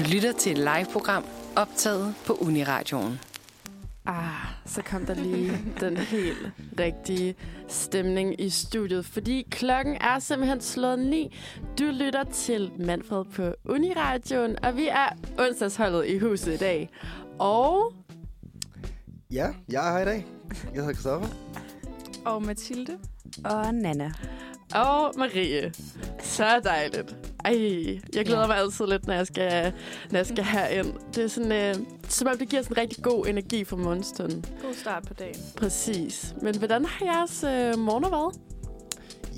Du lytter til et live-program optaget på Uniradioen. Ah, så kom der lige den helt rigtige stemning i studiet, fordi klokken er simpelthen slået ni. Du lytter til Manfred på Uniradioen, og vi er onsdagsholdet i huset i dag. Og Ja, jeg er her i dag. Jeg hedder Christoffer. Og Mathilde. Og Nana. Og Marie. Så dejligt. Ej, jeg glæder ja. mig altid lidt, når jeg skal, når jeg skal herind. Det er sådan, øh, som om det giver sådan en rigtig god energi for morgenstunden. God start på dagen. Præcis. Men hvordan har jeres øh, morgen været?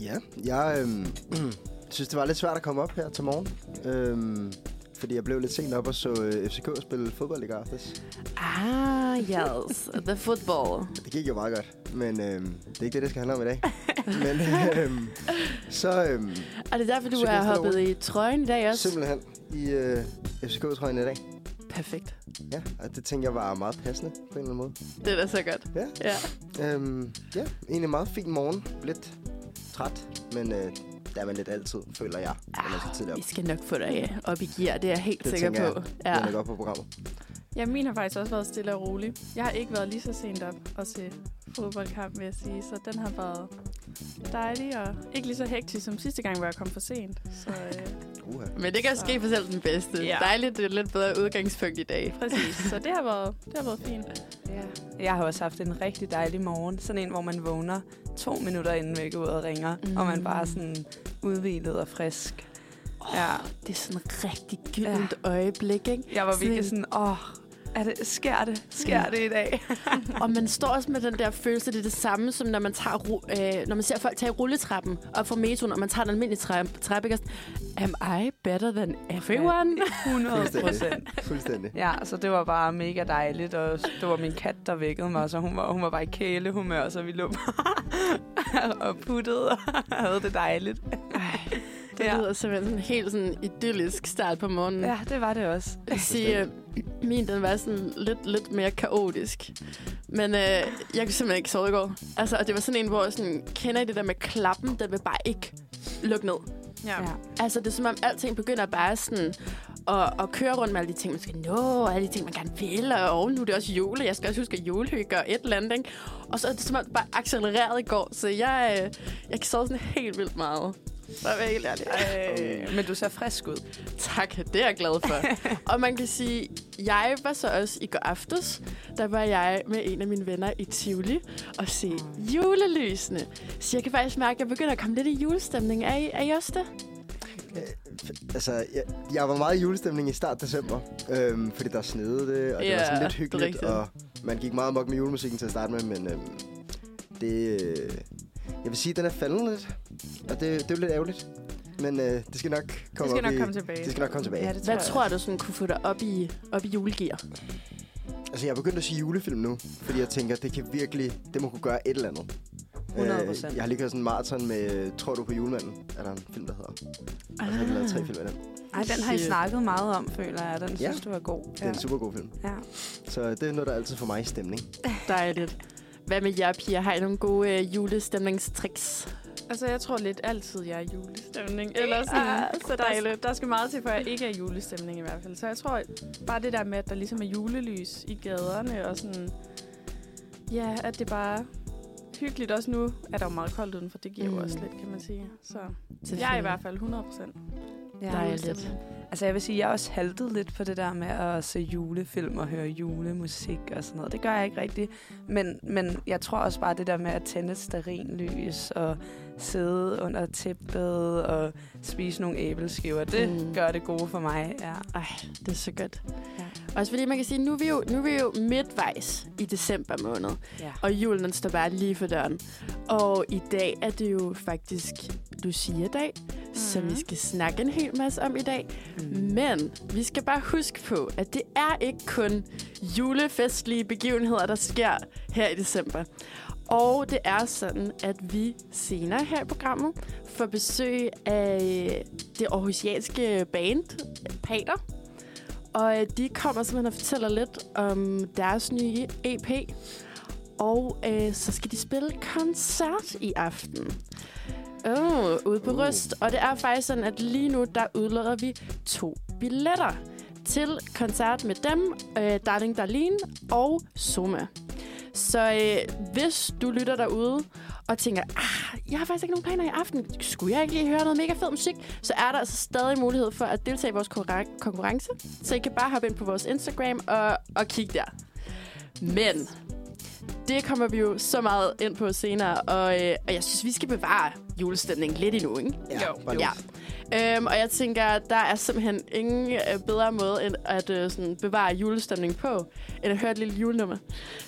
Ja, jeg øhm, synes, det var lidt svært at komme op her til morgen. Øhm, fordi jeg blev lidt sent op og så øh, FCK spille fodbold i går aftes. Ah, yes. The football. Det gik jo meget godt, men øhm, det er ikke det, det skal handle om i dag. men øhm, så øhm, Er det derfor, du er og hoppet i trøjen i dag også? simpelthen i øh, FCK-trøjen i dag. Perfekt. Ja, og det tænkte jeg var meget passende på en eller anden måde. Det er da så godt. Ja, Ja. øhm, ja egentlig en meget fin morgen. Lidt træt, men øh, det er man lidt altid, føler jeg, tidligt op. Vi skal nok få dig op i gear, det er jeg helt Det sikker på. Ja. Ja. Den er godt på programmet. Ja, min har faktisk også været stille og rolig. Jeg har ikke været lige så sent op og se fodboldkamp, vil jeg sige. Så den har været dejlig og ikke lige så hektisk som sidste gang, hvor jeg kom for sent. Så øh, Uha. Men det kan Så. ske for selv den bedste. Ja. Dejligt, det er lidt bedre udgangspunkt i dag. præcis. Så det har været, det har været fint. Ja. Jeg har også haft en rigtig dejlig morgen. Sådan en, hvor man vågner to minutter inden væk ud og ringer. Mm. Og man bare er sådan udvilet og frisk. Oh, Ja. Det er sådan et rigtig gyldent ja. øjeblik, ikke? Jeg var Sådan virkelig sådan, åh, er det, sker det? Sker det i dag? Og man står også med den der følelse, det er det samme, som når man, tager, øh, når man ser folk tage rulletrappen op fra metroen, og man tager den almindelige trappe, trappe ikke? Am I better than everyone? 100 procent. Fuldstændig. Fuldstændig. Ja, så det var bare mega dejligt, og det var min kat, der vækkede mig, så hun var, hun var bare i kælehumør, så vi lå bare og puttede og havde det dejligt. Ej, det Ja. lyder simpelthen sådan en helt sådan idyllisk start på morgenen. Ja, det var det også. Jeg vil sige, øh, min den var sådan lidt, lidt mere kaotisk. Men øh, jeg kunne simpelthen ikke sove i går. Altså, og det var sådan en, hvor jeg sådan, kender I det der med klappen, den vil bare ikke lukke ned. Ja. Ja. Altså, det er som om alting begynder bare sådan at, at køre rundt med alle de ting, man skal nå, og alle de ting, man gerne vil, og nu er det også jule. Jeg skal også huske at julehygge og et eller andet, ikke? Og så er det som om, det bare accelererede i går, så jeg, øh, jeg kan sove sådan helt vildt meget. For at være helt ærlig. Øh, men du ser frisk ud. Tak, det er jeg glad for. og man kan sige, jeg var så også i går aftes, der var jeg med en af mine venner i Tivoli og se julelysene. Så jeg kan faktisk mærke, at jeg begynder at komme lidt i julestemning. Er I, er I også det? Altså, jeg, jeg var meget i julestemning i start december, øhm, fordi der snede det, og det Ja, var sådan lidt hyggeligt, rigtigt. og man gik meget mok med julemusikken til at starte med, men øhm, det, øh, jeg vil sige, at den er faldet lidt, og det, det er jo lidt ærgerligt, men øh, det skal nok komme Det skal nok i, komme tilbage. Det skal nok komme tilbage. Ja, det Hvad jeg tror du sådan kunne få dig op i, op i julegear? Altså, jeg er begyndt at sige julefilm nu, fordi jeg tænker, det kan virkelig, det må kunne gøre et eller andet. 100%. Øh, jeg har lige kørt sådan en maraton med Tror du på julemanden? Er der en film, der hedder. Og så har lavet tre film af den. Ej, den har I snakket meget om, føler jeg. Den Ja. synes du er god. Det er en super god film. Ja. Så det er noget, der altid får mig i stemning. Dejligt. Hvad med jer, piger? Har I nogle gode øh, julestemningstricks? Altså, jeg tror lidt altid, jeg er i julestemning. Eller sådan, Ah, så der, dejligt. der skal meget til, for jeg ikke er i julestemning i hvert fald. Så jeg tror bare det der med, at der ligesom er julelys i gaderne, og sådan... Ja, at det bare hyggeligt. Også nu er der jo meget koldt udenfor. Det giver mm. Jo også lidt, kan man sige. Så jeg er i hvert fald 100 procent. Ja. Dejligt. Altså jeg vil sige, jeg er også haltet lidt på det der med at se julefilm og høre julemusik og sådan noget. Det gør jeg ikke rigtigt. Men, men jeg tror også bare det der med at tænde et stearinlys og sidde under tæppet og spise nogle æbleskiver, det Mm. gør det gode for mig. Ja. Ej, det er så godt. Ja. Også fordi man kan sige, nu er vi jo, nu er vi jo midtvejs i december måned. Ja. Og julen står bare lige for døren. Og i dag er det jo faktisk Lucia-dag, mm. som vi Mhm. skal snakke en hel masse om i dag. Mm. Men vi skal bare huske på, at det er ikke kun julefestlige begivenheder, der sker her i december. Og det er sådan, at vi senere her i programmet får besøg af det aarhusianske band, Pater. Og øh, de kommer simpelthen og fortæller lidt om deres nye EP. Og øh, så skal de spille koncert i aften. Oh, ude på Uh. Røst. Og det er faktisk sådan, at lige nu, der udlader vi to billetter til koncert med dem, øh, Darling Darlene og Soma. Så øh, hvis du lytter derude og tænker, ah, jeg har faktisk ikke nogen planer i aften, skulle jeg ikke lige høre noget mega fed musik, så er der altså stadig mulighed for at deltage i vores konkurrence. Så I kan bare hoppe ind på vores Instagram og, og kigge der. Men det kommer vi jo så meget ind på senere, og, øh, og jeg synes, vi skal bevare julestemningen lidt endnu, ikke? Ja, Jo. bare Ja. Øhm, og jeg tænker, der er simpelthen ingen øh, bedre måde end at øh, sådan bevare julestemningen på, end at høre et lille julenummer.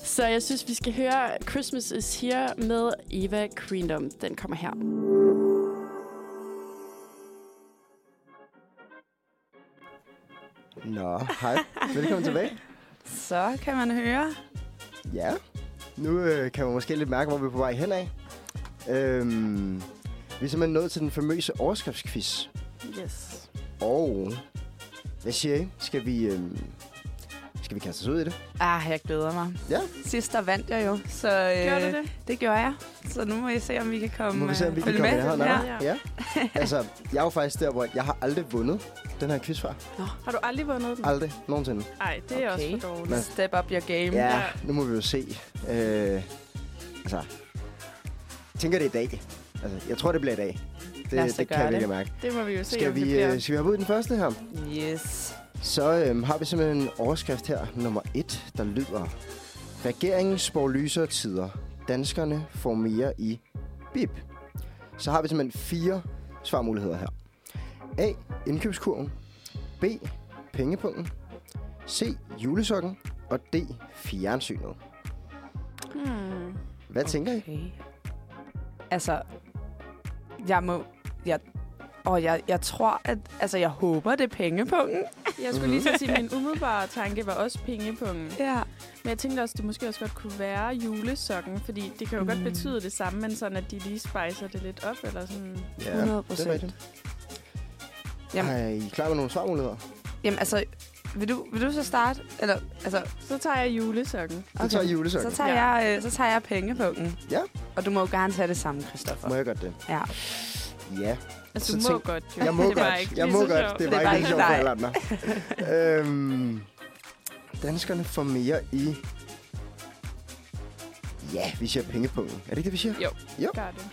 Så jeg synes, vi skal høre Christmas is Here med Eva Queendom. Den kommer her. Nå, hej. Velkommen tilbage. Så kan man høre. Ja. Nu øh, kan man måske lidt mærke, hvor vi er på vej hen af. Øhm, vi er simpelthen nået til den famøse overskriftsquiz. Yes. Og hvad siger I? Skal vi, øhm, skal vi kaste os ud i det? Ah, jeg glæder mig. Ja. Sidst der vandt jeg jo, så øh, Gjorde du det? det gjorde jeg. Så nu må I se, om vi kan komme Må vi se, om vi øh, kan komme med. i det her? Ja. Ja. ja. Altså, jeg er jo faktisk der, hvor jeg har aldrig vundet den her quiz før. Har du aldrig vundet den? Aldrig. Nogensinde. Nej, det er Okay. også for dårligt. Men- Step up your game. Ja, Ja. nu må vi jo se. Øh, altså, jeg tænker det er i dag. Altså, jeg tror, det bliver i dag. Lad os Det, det kan vi det. ikke mærke. Det må vi jo se, Skal om det vi, bliver. øh, skal vi hoppe ud i den første her? Yes. Så øhm, har vi simpelthen en overskrift her, nummer et, der lyder Regeringen spår lysere tider. Danskerne får mere i bip. Så har vi simpelthen fire svarmuligheder her. A. Indkøbskurven. B. Pengepunkten. C. Julesokken. Og D. Fjernsynet. Hmm. Hvad okay. tænker I? Altså, jeg må... Jeg, og jeg, jeg tror, at... Altså, jeg håber, det er pengepunkten. Jeg skulle lige så sige, at min umiddelbare tanke var også pengepunkten. Ja. Men jeg tænkte også, at det måske også godt kunne være julesokken, fordi det kan jo mm. godt Mm. betyde det samme, men sådan, at de lige spicer det lidt op, eller sådan. 100 det er rigtigt. Jamen. Er I klar med nogle svarmuligheder? Jamen, altså... Vil du, vil du så starte? Eller, altså, Så tager jeg julesokken. Så tager julesokken. så tager, Ja. jeg, øh, så tager jeg pengepunkten. Ja. Og du må jo gerne tage det samme, Christoffer. Må jeg godt det? Ja. Ja. Altså, Så du må tænk- godt, jo. Jeg må det var godt. ikke Jeg må så godt. Det Det var var ikke sjovt for alle andre. øhm, danskerne får mere i... Ja, vi siger pengepunkten. Er det ikke det, vi siger? Jo. Jo. Gør det.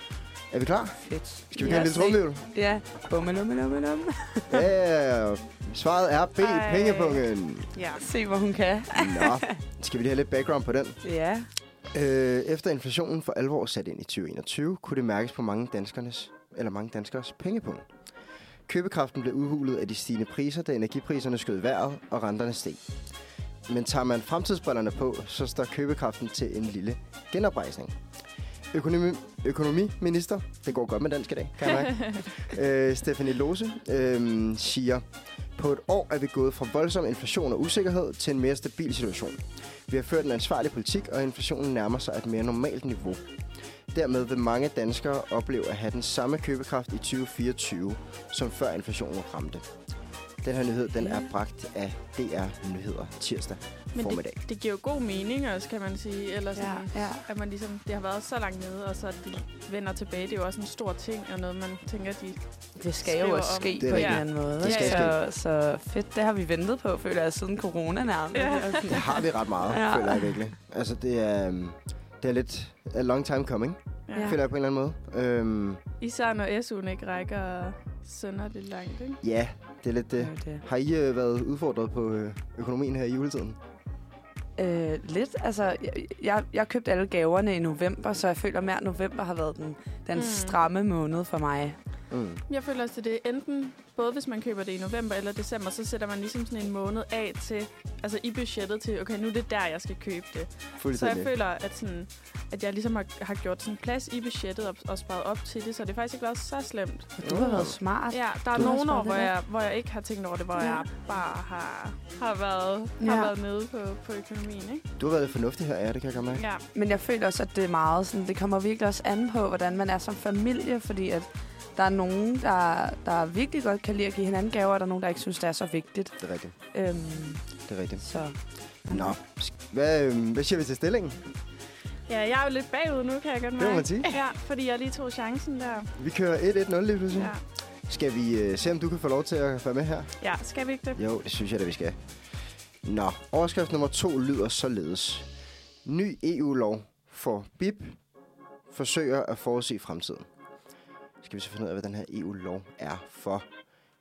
Er vi klar? Fedt. Skal vi Ja, have en lille trumhjul? Ja. Bummelummelummelum. Ja, svaret er B, Ej. pengepunkten. Ja. Se, hvor hun kan. Nå, skal vi lige have lidt background på den? Ja. Øh, efter inflationen for alvor sat ind i 2021, kunne det mærkes på mange danskernes, eller mange danskers pengepunkt. Købekraften blev udhulet af de stigende priser, da energipriserne skød vejret og renterne steg. Men tager man fremtidsbrillerne på, så står købekraften til en lille genoprejsning. Økonomi, økonomiminister, det går godt med dansk i dag, kan jeg mærke, øh, Stephanie Lose øh, siger, på et år er vi gået fra voldsom inflation og usikkerhed til en mere stabil situation. Vi har ført en ansvarlig politik, og inflationen nærmer sig et mere normalt niveau. Dermed vil mange danskere opleve at have den samme købekraft i 2024, som før inflationen ramte. Den her nyhed den er bragt af DR Nyheder tirsdag Men formiddag. det, det giver jo god mening også, kan man sige. Eller sådan, Ja, ja. at man ligesom, det har været så langt nede, og så at de vender tilbage. Det er jo også en stor ting, og noget, man tænker, de... Det skal jo også ske Det på en eller anden måde. Det skal så, så fedt, det har vi ventet på, føler jeg, siden corona nærmest. Ja. Det har vi ret meget, Ja. føler jeg virkelig. Altså, det er, øhm, det er lidt a long time coming, Ja. Ja. føler jeg på en eller anden måde. Øhm, Især når SU'en ikke rækker sønderligt langt, ikke? ja, det er lidt det. Det. Har I øh, været udfordret på øh, økonomien her i juletiden? Øh, lidt. Altså, jeg, jeg, jeg købte alle gaverne i november, så jeg føler mere, at november har været den, den mm. stramme måned for mig. Mm. Jeg føler også, at det er enten, både hvis man køber det i november eller december, så sætter man ligesom sådan en måned af til, altså i budgettet til, okay, nu er det der, jeg skal købe det. Så jeg føler, at, sådan, at jeg ligesom har, har gjort sådan plads i budgettet og, og sparet op til det, så det har faktisk ikke været så slemt. Du har været smart. Ja, der er Du har nogle år, hvor jeg, hvor jeg ikke har tænkt over det, hvor Ja. jeg bare har, har, været, har Ja. været nede på, på økonomien, ikke? Du har været fornuftig her, ja, det kan jeg godt mærke. Ja. Men jeg føler også, at det er meget sådan, det kommer virkelig også an på, hvordan man er som familie, fordi at der er nogen, der, der virkelig godt kan lide at give hinanden gaver, og der er nogen, der ikke synes, det er så vigtigt. Det er rigtigt. Øhm, Det er rigtigt. så. Nå, hvad, øh, hvad siger vi til stillingen? ja, jeg er jo lidt bagud nu, kan jeg godt mærke. Det må man sige. Ja, fordi jeg lige tog chancen der. Vi kører 1-1-0 lige pludselig. Ja. Skal vi øh, se, om du kan få lov til at være med her? Ja, skal vi ikke det? Jo, det synes jeg da, vi skal. Nå, overskrift nummer to lyder således. Ny EU-lov for BIP forsøger at forudse fremtiden. Skal vi så finde ud af, hvad den her EU-lov er for?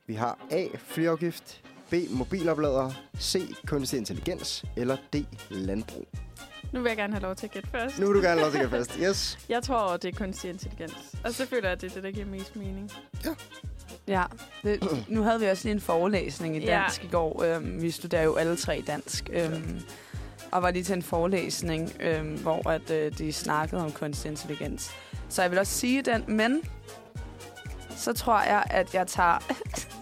Vi har A. Flyafgift, B. Mobilopladere, C. Kunstig intelligens, eller D. Landbrug. Nu vil jeg gerne have lov til at gætte først. Nu vil du gerne lov til at fast. Yes. Jeg tror, det er kunstig intelligens. Og så føler jeg, at det er det, der giver mest mening. Ja, det, nu havde vi også lige en forelæsning i Ja. dansk i går. Øhm, vi studerer jo alle tre dansk. Øhm, og var lige til en forelæsning, øhm, hvor at, øh, de snakkede om kunstig intelligens. Så jeg vil også sige den, men så tror jeg, at jeg tager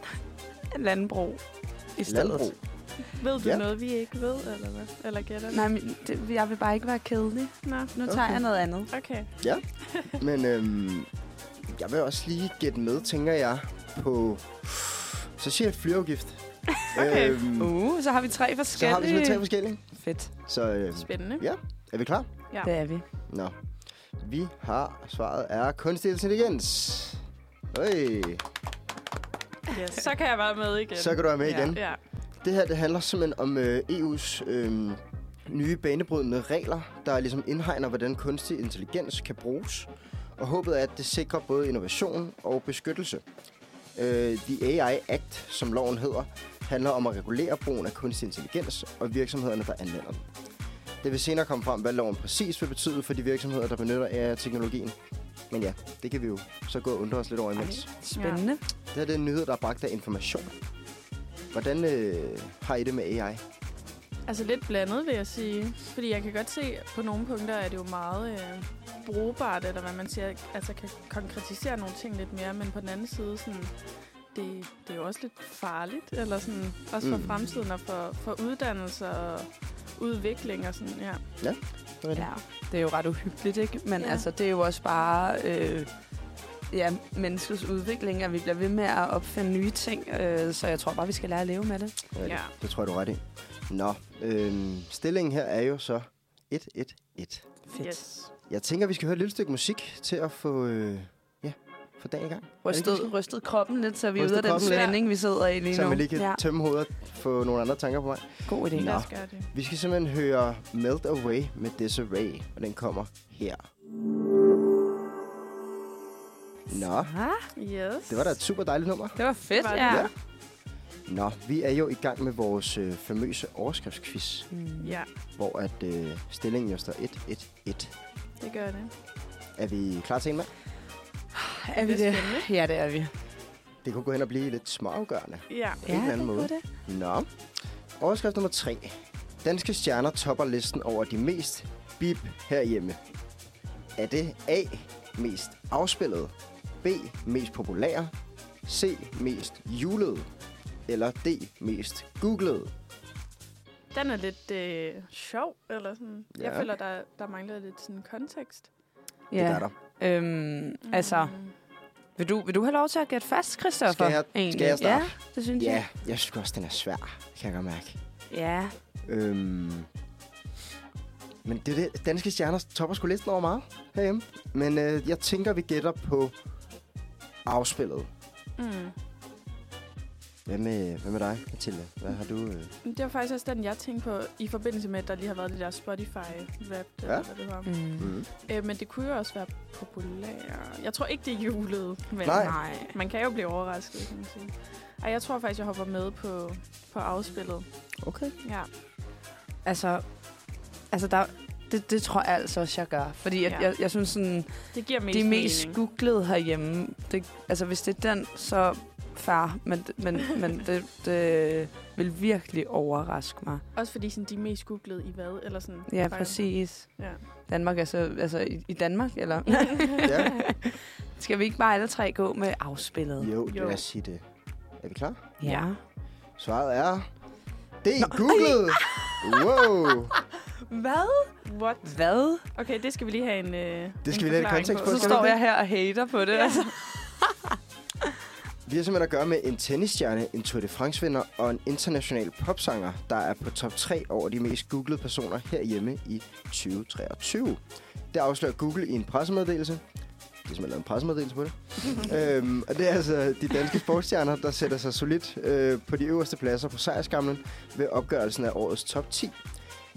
landbrug i stedet. Landbrug. Ved du Ja. ja. noget, vi ikke ved, eller hvad? Eller gætter? Nej, men det, jeg vil bare ikke være kedelig. Nå, Nu tager Okay. jeg noget andet. okay. Men øhm, jeg vil også lige gætte med, tænker jeg, på... Så siger jeg flyafgift. Okay. Øhm, Uh, så har vi tre så forskellige. har vi simpelthen tre forskellige. Fedt, Så øhm, Spændende. ja, er vi klar? Ja. det er vi. Nå. Vi har, svaret er kunstig intelligens. Øj, Yes. Så kan jeg være med igen. så kan du være med igen. Ja. Det her det handler simpelthen om øh, EU's øh, nye banebrydende regler, der ligesom indhegner, hvordan kunstig intelligens kan bruges. Og håbet er, at det sikrer både innovation og beskyttelse. Øh, The AI Act, som loven hedder, handler om at regulere brugen af kunstig intelligens og virksomhederne, der anvender den. Det vil senere komme frem, hvad loven præcis vil betyde for de virksomheder, der benytter AI-teknologien. Men ja, det kan vi jo så gå og undre os lidt over imens. Spændende. Det her det er en nyhed, der er bragt af information. Hvordan øh, har I det med AI? Altså lidt blandet, vil jeg sige. Fordi jeg kan godt se, at på nogle punkter er det jo meget øh, brugbart, eller hvad man siger, altså kan konkretisere nogle ting lidt mere, men på den anden side, sådan, det, det er jo også lidt farligt, eller sådan, også for mm. fremtiden og for, for uddannelse og udvikling og sådan, ja. Det er det. Ja, det er jo ret uhyggeligt, ikke? Men ja. Ja. altså, det er jo også bare øh, ja, menneskets udvikling, at vi bliver ved med at opfinde nye ting. Øh, så jeg tror bare, vi skal lære at leve med det. Ja. det tror jeg, du er ret i. Nå, øh, stillingen her er jo så 1-1-1. Fedt. Yes. Jeg tænker, vi skal høre et lille stykke musik til at få, øh, få dagen i gang. Rystet, rystet kroppen lidt, så vi Rystet ude af den kroppen lidt. spænding, vi sidder i lige Så nu. man lige kan ja, tømme hovedet få nogle andre tanker på vej. god idé. Nå. Lad os gøre det. Vi skal simpelthen høre Melt Away med Desiree, og den kommer her. Nå, Ah, Yes. det var da et super dejligt nummer. det var fedt, Var det? ja. Ja. Nå, vi er jo i gang med vores øh, famøse overskriftsquiz, Mm. Ja, hvor at øh, stillingen jo står 1-1-1. det gør det. Er vi klar til en mand? Er vi Det er det? spændende. Ja, det er vi. Det kunne gå hen og blive lidt småafgørende. Ja. På en eller anden det måde. det. Nå. Overskrift nummer 3. Danske stjerner topper listen over de mest bip herhjemme. Er det A. Mest afspillet, B. Mest populære, C. Mest julet, eller D. Mest googlet? Den er lidt øh, sjov, eller sådan. Ja. Jeg Ja. føler, der, der mangler lidt sådan kontekst. Det gør der. Øhm, altså, Mm. vil du, vil du have lov til at gætte fast, Christoffer? Skal jeg- egentlig? skal jeg starte? Ja, det synes Ja, jeg. jeg synes også, den er svær. Kan jeg godt mærke. Ja. Øhm, men det, det danske stjerner topper sgu listen over meget herhjemme. Men øh, jeg tænker, vi gætter på afspillet. Mm. Hvad med, hvad med dig, Mathilde? Hvad har du... Øh? Det var faktisk også den, jeg tænkte på, i forbindelse med, at der lige har været det der Spotify-rap, Ja. eller hvad det var. Mm. Mm. Øh, men det kunne jo også være populært. Jeg tror ikke, det er julet, men Nej. Nej. man kan jo blive overrasket, kan man sige. Ej, jeg tror faktisk, jeg hopper med på, på afspillet. Okay. Ja. Altså, altså der, det, det tror jeg altså også, jeg gør. Fordi jeg, Ja. jeg, jeg synes sådan, Det giver mest de mest mening. googlede herhjemme, det, altså hvis det er den, så far, men, men, men det, det vil virkelig overraske mig. Også fordi sådan, de er mest googlede i hvad? Eller sådan, Ja, bare- præcis. Ja. Danmark er så, altså i, i Danmark, eller? Ja. Skal vi ikke bare alle tre gå med afspillet? Jo, jo. Lad os sige det. Er vi klar? Ja. Svaret er... Det er googlet! Wow! Hvad? What? Hvad? Okay, det skal vi lige have en øh, Det skal en vi lige have forklaring kontekst på. Så skal vi står jeg her og hater på det. Ja. Altså. Vi har simpelthen at gøre med en tennisstjerne, en Tour de France-vinder og en international popsanger, der er på top 3 over de mest googlede personer herhjemme i 2023. Det afslører Google i en pressemeddelelse. ligesom har lavet en pressemeddelelse på det. øhm, og det er altså de danske sportsstjerner, der sætter sig solidt øh, på de øverste pladser på sejrskamlen ved opgørelsen af årets top 10.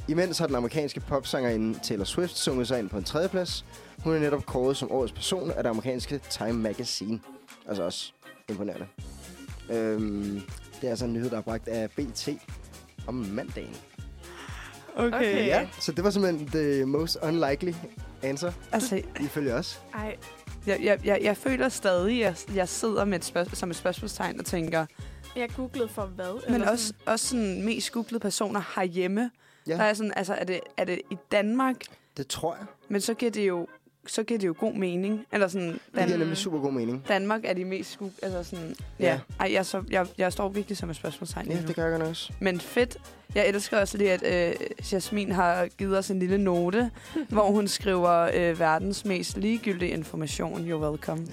Imens har den amerikanske popsangerinde Taylor Swift sunget sig ind på en tredjeplads. Hun er netop kåret som årets person af det amerikanske Time Magazine. Altså også imponerende. Øhm, det er altså en nyhed, der er bragt af BT om mandagen. Okay. Okay. Ja, så det var simpelthen the most unlikely answer, Altså, ifølge os. Ej, jeg, jeg, jeg, jeg føler stadig, at jeg, jeg sidder med et spørg- som et spørgsmålstegn og tænker, jeg googlede for hvad? men Eller også, også sådan mest googlede personer herhjemme. Ja. Der er sådan, altså, er det, er det i Danmark? Det tror jeg. Men så giver det jo, så giver det jo god mening. Eller sådan, Det Dan- giver nemlig super god mening. Danmark er de mest skug... Altså sådan, Ja. ja. Ej, jeg, så, jeg, jeg står virkelig som et spørgsmålstegn Ja, nu. det gør jeg også. Men fedt. Jeg elsker også lige, at øh, Jasmin har givet os en lille note, hvor hun skriver øh, verdens mest ligegyldige information. You're welcome.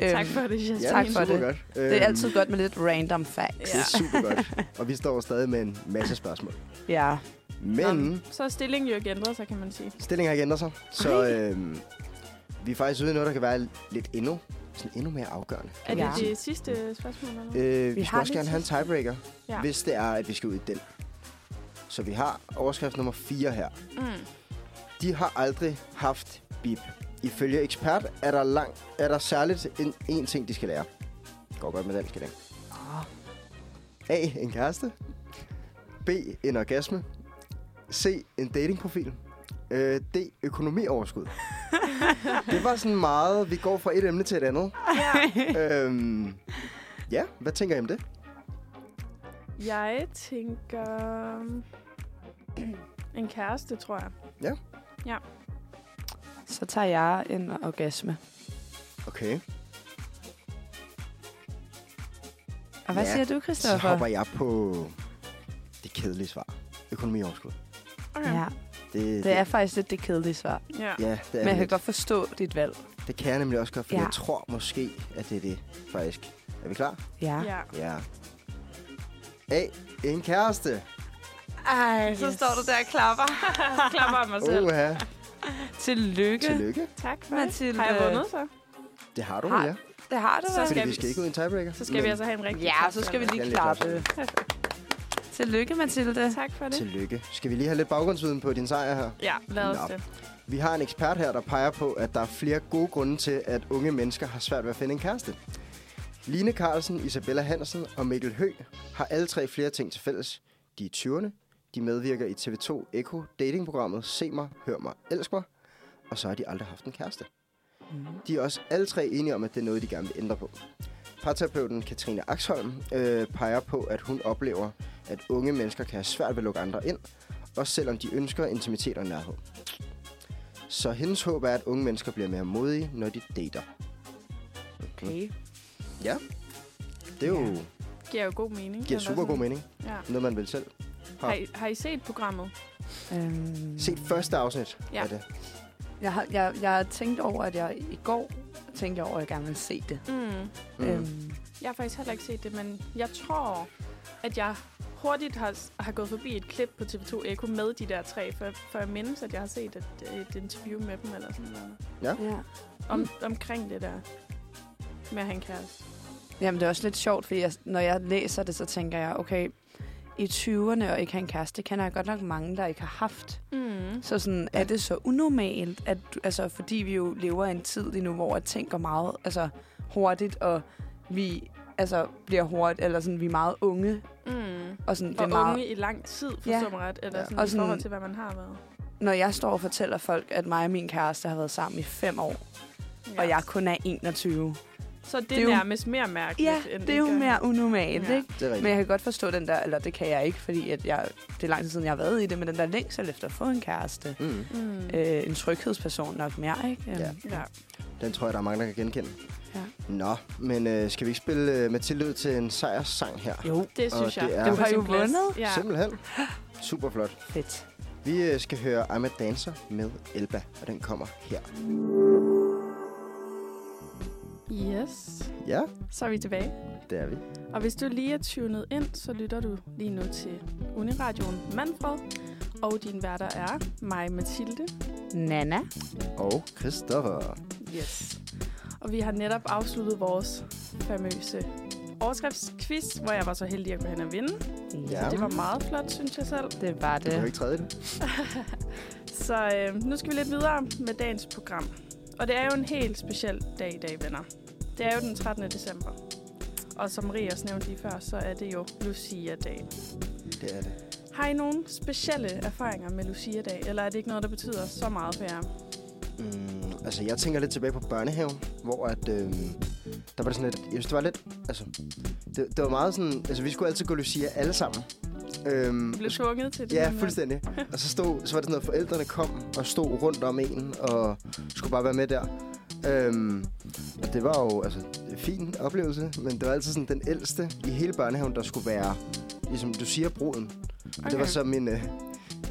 Tak for det, Jasmin. Ja, Tak for det. Godt. Det er Øhm, altid godt med lidt random facts. Det er super godt. Og vi står stadig med en masse spørgsmål. Ja. Men Så er stillingen jo ikke ændret sig, kan man sige. stillingen har ikke ændret sig. Så øhm, vi er faktisk ude i noget, der kan være lidt endnu, sådan endnu mere afgørende. Er det Ja. det sidste spørgsmål? Eller? Øh, vi, Vi skal har også gerne have en tiebreaker, Ja. hvis det er, at vi skal ud i den. Så vi har overskrift nummer 4 her. Mm. De har aldrig haft bip. Ifølge ekspert er der, lang, er der særligt en, en ting, de skal lære. Går godt med dansk i dag. A. En kæreste. B. En orgasme. C. En datingprofil. Øh, D. Økonomioverskud. det var sådan meget, vi går fra et emne til et andet. Ja. øhm, ja, hvad tænker I om det? Jeg tænker... En kæreste, tror jeg. Så tager jeg en orgasme. Okay, Og hvad Ja, siger du, så Christoffer? hopper jeg på det kedelige svar. Økonomioverskud. Okay. Ja, Det, det er faktisk lidt det kedelige svar. Ja. Ja, det er Men jeg kan lidt. godt forstå dit valg. Det kan jeg nemlig også godt, for Ja. jeg tror måske, at det er det, faktisk. Er vi klar? Ja. ja. Ja. A. En kæreste. Ej, så står du der og klapper. Klapper af mig selv. Oha. Tillykke. Tillykke. Tak for Mathilde. det. Har jeg vundet så? Det har du, Har- ja. Det har du Så vel? Fordi skal vi vi- skal ikke ud i en tiebreaker. Så skal vi altså have en rigtig Ja, så skal vi lige klappe. Tillykke, Mathilde. Tak for det. Tillykke. Skal vi lige have lidt baggrundsviden på din sejr her? Ja, lad os Nå. det. Vi har en ekspert her, der peger på, at der er flere gode grunde til, at unge mennesker har svært ved at finde en kæreste. Line Carlsen, Isabella Hansen og Mikkel Hø har alle tre flere ting til fælles. De er 20'erne, de medvirker i TV2 Echo datingprogrammet Se mig, hør mig, elsk mig, og så har de aldrig haft en kæreste. Mm. De er også alle tre enige om, at det er noget, de gerne vil ændre på. Parterapeuten Katrine Axholm øh, peger på, at hun oplever, at unge mennesker kan have svært ved at lukke andre ind, også selvom de ønsker intimitet og nærhed. Så hendes håb er, at unge mennesker bliver mere modige, når de dater. Okay. Ja, det er jo, Ja. Giver jo god mening. giver super god mening. Ja. Noget, man vil selv. Har I, har I set programmet? Øhm, Set første afsnit Ja. af det. Jeg, har, jeg, jeg har tænkt over, at jeg i går tænkte jeg over, at jeg gerne vil se det. Mm. Mm. Øhm, Jeg har faktisk heller ikke set det, men jeg tror, at jeg hurtigt har, har gået forbi et klip på TV2 Eko med de der tre, for, for jeg mindes, at jeg har set et, et interview med dem eller sådan noget. ja. Om, omkring det der med at have en kæreste. Jamen, det er også lidt sjovt, fordi jeg, når jeg læser det, så tænker jeg, okay, i 20'erne og ikke have en kæreste, kender jeg godt nok mange, der ikke har haft. Mm. Så sådan, er det så unormalt, at, altså, fordi vi jo lever i en tid lige nu, hvor ting går meget altså, hurtigt, og vi altså, bliver hurtigt, eller sådan, vi er meget unge, Mm. og sådan, det Og er meget, unge i lang tid, forstår Ja. mig ret, eller Ja. sådan, Og i forhold til, hvad man har været. når jeg står og fortæller folk, at mig og min kæreste har været sammen i fem år, ja. og jeg kun er 21. Så det, det er jo- nærmest mere mærkeligt, Ja, end det er jo mere unormalt, Ja. ikke? Det er rigtigt. Men jeg kan godt forstå den der, eller det kan jeg ikke, fordi at jeg, det er lang tid siden, jeg har været i det, men den der længsel efter at få en kæreste. Mm. Mm. Øh, en tryghedsperson nok mere, ikke? Øhm, Ja. Ja. Den tror jeg, der er mange, der kan genkende. Ja. Nå, men øh, skal vi ikke spille øh, Mathilde ud til en sejrssang her? Jo, Det synes Og jeg. det er- Du på har jo vundet. Ja. Simpelthen. Super flot. fedt. Vi øh, skal høre I'm a Dancer med Elba, og den kommer her. Yes. Ja, Så er vi tilbage. det er vi. Og hvis du lige er tunet ind, så lytter du lige nu til Uniradioen Manfred. Og din værter er mig, Mathilde. Nana. Og Christoffer. Yes. Og vi har netop afsluttet vores famøse overskriftsquiz, hvor jeg var så heldig at gå hen og vinde. Ja. Det var meget flot, synes jeg selv. Det var Du kan det. ikke træde det. Så øh, nu skal vi lidt videre med dagens program. Og det er jo en helt speciel dag i dag, venner. Det er jo den 13. december. Og som Rie også nævnte lige før, så er det jo Lucia-dag. Det er det. Har I nogle specielle erfaringer med Lucia-dag, eller er det ikke noget, der betyder så meget for jer? Mm, altså, jeg tænker lidt tilbage på børnehaven, hvor at, øhm, der var det sådan lidt... Jeg synes, det var lidt... Altså, det, det var meget sådan... Altså, vi skulle altid gå Lucia alle sammen. Øhm, Du blev tvunget til det? Ja, fuldstændig. Og så, stod, så var det sådan noget, forældrene kom og stod rundt om en, og skulle bare være med der. Øhm, og det var jo altså, en fin oplevelse, men det var altid sådan den ældste i hele børnehaven, der skulle være, ligesom du siger, bruden. Og okay. det var så min, øh,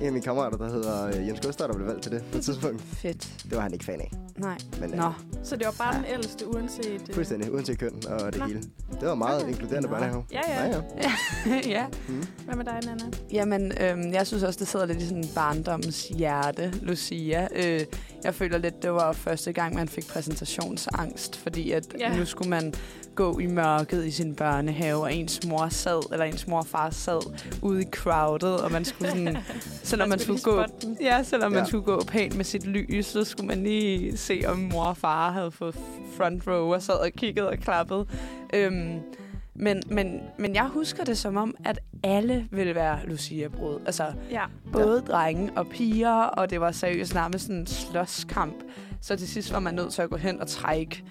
en af mine kammerater, der hedder øh, Jens Gustaf, der blev valgt til det på et tidspunkt. Fedt. Det var han ikke fan af. Nej. Men øh, Nå. Så det var bare den ældste, uanset... øh, fuldstændig, uanset køn og det Nå. hele. Det var meget Okay. inkluderende Nå. børnehave. Ja, ja. ja. ja. Mm. Hvad med dig, Nana? Jamen, øhm, jeg synes også, det sidder lidt i sådan barndommens hjerte, Lucia. Øh, jeg føler lidt, det var første gang, man fik præsentationsangst, fordi at Ja. nu skulle man gå i mørket i sin børnehave, og ens mor sad, eller ens mor og far sad ude i crowded, og man skulle sådan, selvom man skulle gå... Ja, selvom man Ja. skulle gå pænt med sit lys, så skulle man lige se, om mor og far havde fået front row og sad og kiggede og klappede. Øhm, men, men, men jeg husker det som om, at alle ville være Lucia-brud. Altså, Ja. både ja. drenge og piger, og det var seriøst nærmest sådan en slåskamp. Så til sidst var man nødt til at gå hen og trække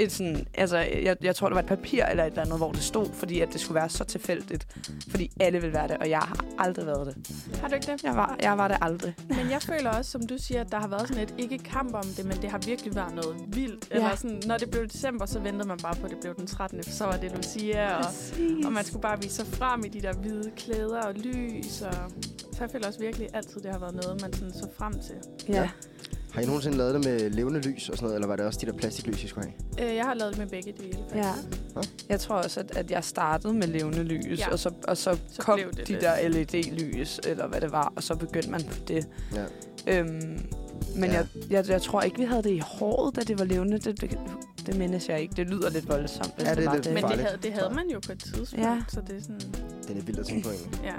et sådan, altså, jeg, jeg tror, det var et papir eller et eller andet, hvor det stod, fordi at det skulle være så tilfældigt. Fordi alle vil være det, og jeg har aldrig været det. Har du ikke det? Jeg var, jeg var det aldrig. Men jeg føler også, som du siger, at der har været sådan et ikke kamp om det, men det har virkelig været noget vildt. Ja. Eller sådan, når det blev december, så ventede man bare på, at det blev den 13. For så var det Lucia, og, og man skulle bare vise sig frem i de der hvide klæder og lys. Og, så jeg føler også virkelig altid, det har været noget, man sådan så frem til. Ja. Har I nogensinde lavet det med levende lys og sådan noget, eller var det også de der plastiklys, I skulle have? Øh, jeg har lavet det med begge dele. Ja. faktisk. Jeg tror også, at, at jeg startede med levende lys, Ja. og så, og så, Så kom det de det. der LED-lys, eller hvad det var, og så begyndte man på det. Ja. Øhm, men Ja. ja. jeg, jeg, jeg tror ikke, vi havde det i håret, da det var levende. Det, det, mindes jeg ikke. Det lyder lidt voldsomt, hvis Ja, det, det var lidt det. Men det farligt, havde, det havde man jo på et tidspunkt, Ja. så det er sådan, Den er vildt at tænke på egentlig. ja.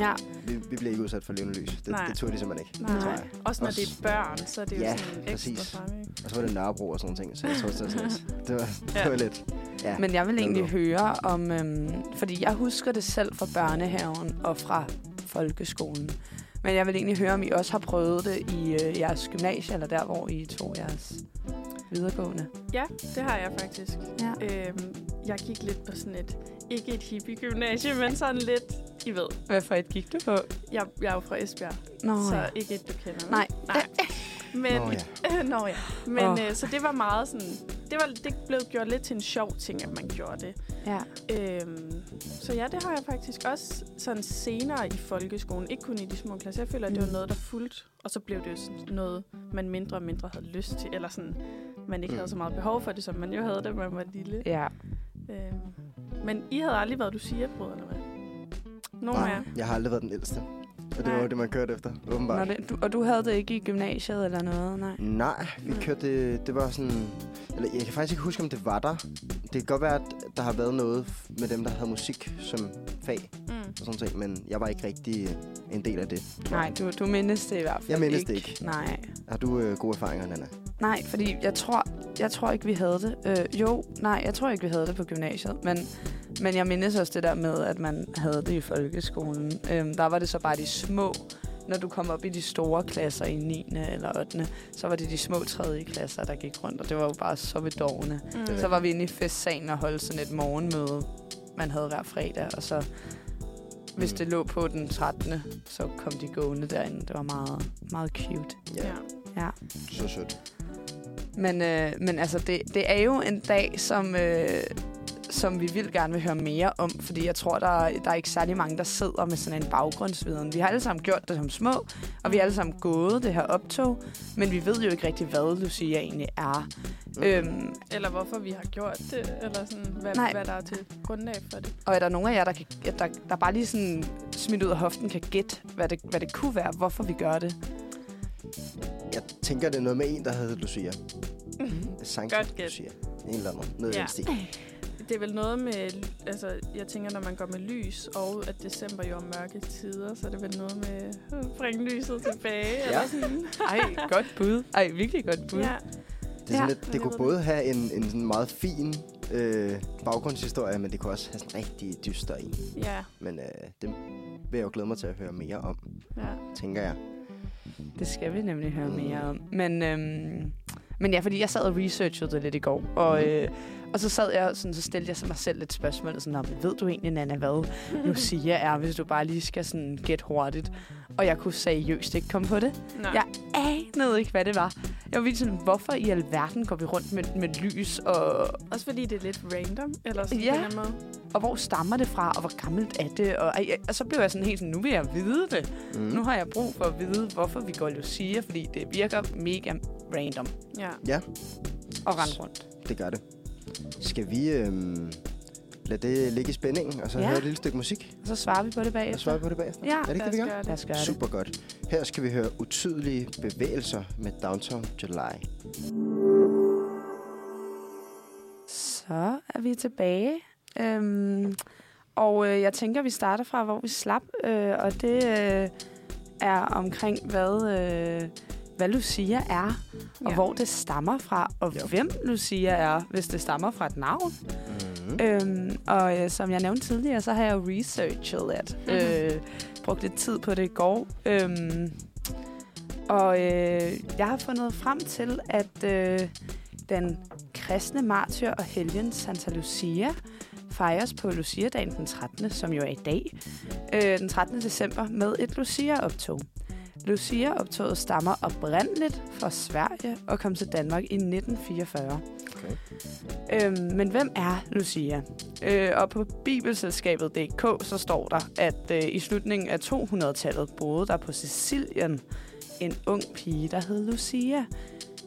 Ja, Vi, vi bliver ikke udsat for levende lys. Det, Nej. det tog de simpelthen ikke. Nej. tror jeg. Også når Også- det er børn, så er det jo Ja, sådan ekstra præcis. fremme. Og så var det Nørrebro og sådan ting, så jeg tror, det var, sådan, det var, Ja. det var lidt... Ja. men jeg vil egentlig høre om... Øhm, fordi jeg husker det selv fra børnehaven og fra folkeskolen. Men jeg vil egentlig høre, om I også har prøvet det i øh, jeres gymnasie, eller der, hvor I tog jeres videregående. Ja, det har jeg faktisk. Ja. Øhm, jeg gik lidt på sådan et, ikke et hippie-gymnasie, men sådan lidt, I ved. Hvad for et gik du på? Jeg, jeg er jo fra Esbjerg, Nå, så ja. ikke et, du kender. Nej. Nej. Men, Nå ja. Nå ja. Men oh. øh, så det var meget sådan, det, var, det blev gjort lidt til en sjov ting, at man gjorde det. ja. Øhm, så ja, det har jeg faktisk også sådan senere i folkeskolen. Ikke kun i de små klasser. Jeg føler, at det var Mm. noget, der fulgte. Og så blev det jo sådan noget, man mindre og mindre havde lyst til. Eller sådan, man ikke Mm. havde så meget behov for det, som man jo havde, da man var lille. Ja. Øhm, men I havde aldrig været Lucia-brød, eller hvad? Nej, jer? jeg har aldrig været den ældste. Og det var Nej. jo det, man kørte efter, Nå, åbenbart. det, du, og du havde det ikke i gymnasiet eller noget? Nej. Nej, vi Mm. kørte det, det var sådan... Eller jeg kan faktisk ikke huske, om det var der. Det kan godt være, at der har været noget med dem, der havde musik som fag Mm. og sådan ting, men jeg var ikke rigtig en del af det. Nej, du, du mindes det i hvert fald Jeg mindes det ikke. Nej. Har du øh, gode erfaringer, Nana? Nej, fordi jeg tror, jeg tror ikke, vi havde det. Øh, jo, nej, jeg tror ikke, vi havde det på gymnasiet. Men, men jeg mindes også det der med, at man havde det i folkeskolen. Øhm, der var det så bare de små. Når du kom op i de store klasser i 9. eller 8. så var det de små 3. klasser, der gik rundt. Og det var jo bare så bedårende. Mm. Så var vi inde i festsalen og holdt sådan et morgenmøde, man havde hver fredag. Og så, hvis Mm. det lå på den 13., så kom de gående derinde. Det var meget, meget cute. Ja, Ja. Ja. så sødt. Men, øh, men altså, det, det er jo en dag, som, øh, som vi vil gerne vil høre mere om, fordi jeg tror, der, er- der er ikke særlig mange, der sidder med sådan en baggrundsviden. Vi har alle sammen gjort det som små, og vi har alle sammen gået det her optog, men vi ved jo ikke rigtig, hvad Lucia egentlig er. Mm. Øhm, Eller hvorfor vi har gjort det, eller sådan, hvad, Nej. hvad der er til grundlag for det. og er der nogen af jer, der, kan, der, der bare lige sådan smidt ud af hoften kan gætte, hvad det, hvad det kunne være, hvorfor vi gør det? Jeg tænker, det er noget med en, der hedder Lucia. Mm. Sankt Godt gæt. Lucia. en eller anden. Noget ja. Stil. Det er vel noget med, altså jeg tænker, når man går med lys, og at december jo er mørke tider, så er det vel noget med at bringe lyset tilbage. Ja. Eller sådan. Ej, godt bud. Ej, virkelig godt bud. Ja. Det, er sådan Ja. lidt, det kunne både have en, en sådan meget fin øh, baggrundshistorie, men det kunne også have sådan en rigtig dyster en. ja, Men øh, det vil jeg jo glæde mig til at høre mere om, ja. tænker jeg. Det skal vi nemlig høre mere om. Men, øhm, men ja, fordi jeg sad og researchede det lidt i går, og, øh, og så sad jeg sådan, så stillede jeg så mig selv lidt spørgsmål, sådan, "Nå, men ved du egentlig, Nana, hvad Lucia er, hvis du bare lige skal sådan gætte hurtigt? Og jeg kunne seriøst ikke komme på det. Nå. Jeg anede ikke, hvad det var. Jeg var virkelig sådan, hvorfor i alverden går vi rundt med, med lys, og, Også fordi det er lidt random, eller sådan Ja. på en eller anden måde. og hvor stammer det fra, og hvor gammelt er det? Og, ej, og så blev jeg sådan helt sådan, nu vil jeg vide det. Mm. Nu har jeg brug for at vide, hvorfor vi går Lucia, fordi det virker mega random Ja. Ja, at rende rundt. det gør det. Skal vi øhm, lade det ligge i spændingen, og så Ja. høre et lille stykke musik? Og så svarer vi på det Og bagefter. svare på det bagefter? Ja, er det det, vi gøre Lad os gøre det. Super godt. Her skal vi høre utydelige bevægelser med Downtown July. Så er vi tilbage. Øhm, og øh, jeg tænker, vi starter fra, hvor vi slap. Øh, og det øh, er omkring, hvad, øh, hvad Lucia er, og Ja. hvor det stammer fra, og Ja. hvem Lucia er, hvis det stammer fra et navn. Mm. Øhm, og øh, som jeg nævnte tidligere, så har jeg jo researchet lidt. Mhm. Øh, brugt lidt tid på det i går. Øhm, og øh, jeg har fundet frem til, at øh, den kristne martyr og helgen Santa Lucia fejres på Lucia-dagen den 13., som jo er i dag, øh, den 13. december, med et Lucia-optog. Lucia-optoget stammer oprindeligt fra Sverige og kom til Danmark i 1944. Okay. Øhm, men hvem er Lucia? Øh, og på bibelselskabet.dk så står der, at øh, i slutningen af 200-tallet boede der på Sicilien en ung pige, der hed Lucia.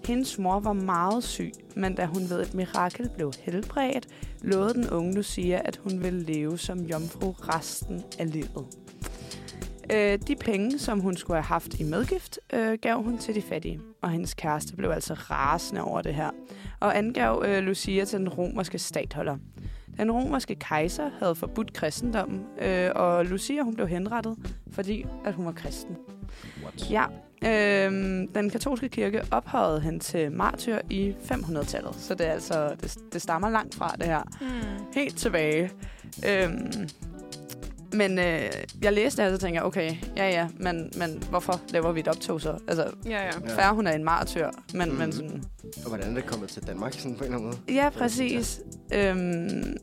Hendes mor var meget syg, men da hun ved et mirakel blev helbredt, lovede den unge Lucia, at hun ville leve som jomfru resten af livet. Øh, de penge, som hun skulle have haft i medgift, øh, gav hun til de fattige, og hendes kæreste blev altså rasende over det her og angav øh, Lucia til den romerske statholder. Den romerske kejser havde forbudt kristendommen, øh, og Lucia hun blev henrettet, fordi at hun var kristen. What? Ja, øh, den katolske kirke ophøjede hende til martyr i 500-tallet, så det er altså det, det stammer langt fra det her. Mm. Helt tilbage. Øhm, men øh, jeg læste det her, så tænker jeg, okay, ja ja, men, men hvorfor laver vi et optog så? Altså, Ja, ja. Ja. færre hun er en martyr, men, mm. men Mhm. sådan, Og hvordan er det kommet til Danmark sådan på en eller anden måde? Ja, præcis. Øhm,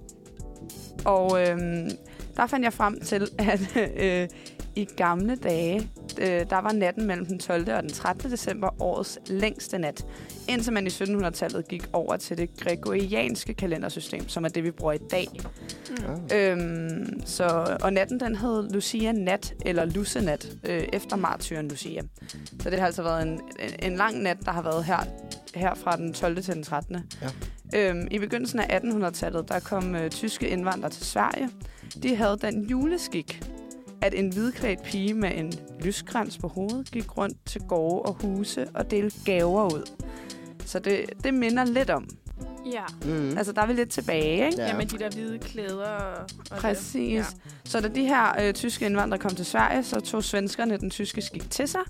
og øhm, der fandt jeg frem til, at øh, i gamle dage, øh, der var natten mellem den 12. og den 13. december årets længste nat, indtil man i 1700-tallet gik over til det gregorianske kalendersystem, som er det, vi bruger i dag. Mm. Øhm, så, og natten den hed Lucia Nat, eller Lucenat, øh, efter martyren Lucia. Så det har altså været en, en, en lang nat, der har været her, her fra den 12. til den 13. Ja. Øhm, I begyndelsen af 1800-tallet, der kom øh, tyske indvandrere til Sverige. De havde den juleskik, at en hvidklædt pige med en lyskrans på hovedet gik rundt til gårde og huse og delte gaver ud. Så det, det minder lidt om. Ja. Mm. Altså, der er vi lidt tilbage, ikke? ja. Ja. med de der hvide klæder. Og, Præcis. Det. Ja. Så da de her øh, tyske indvandrere kom til Sverige, så tog svenskerne den tyske skik til sig,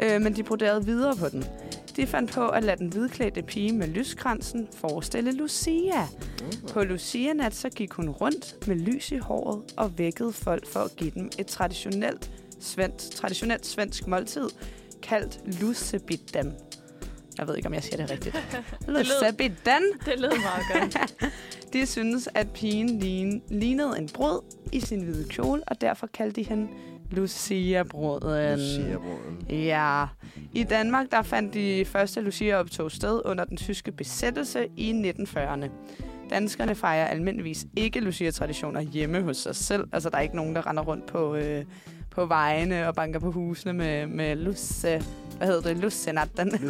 øh, men de broderede videre på den. De fandt på at lade den hvidklædte pige med lyskransen forestille Lucia. Mm. På Lucia-nat så gik hun rundt med lys i håret og vækkede folk for at give dem et traditionelt svensk, traditionelt svensk måltid, kaldt lusebidden. Jeg ved ikke, om jeg siger det rigtigt. lød- Lusebidden. Det lød meget godt. De synes, at pigen lign- lignede en brød i sin hvide kjole, og derfor kaldte de hende Lucia-brøden. Lucia-brøden. Ja. I Danmark der fandt de første Lucia-optog sted under den tyske besættelse i 1940'erne. Danskerne fejrer almindeligvis ikke Lucia-traditioner hjemme hos sig selv. Altså, der er ikke nogen, der render rundt på, øh, på vejene og banker på husene med, med lusse... Hvad hedder det? Lussenatten.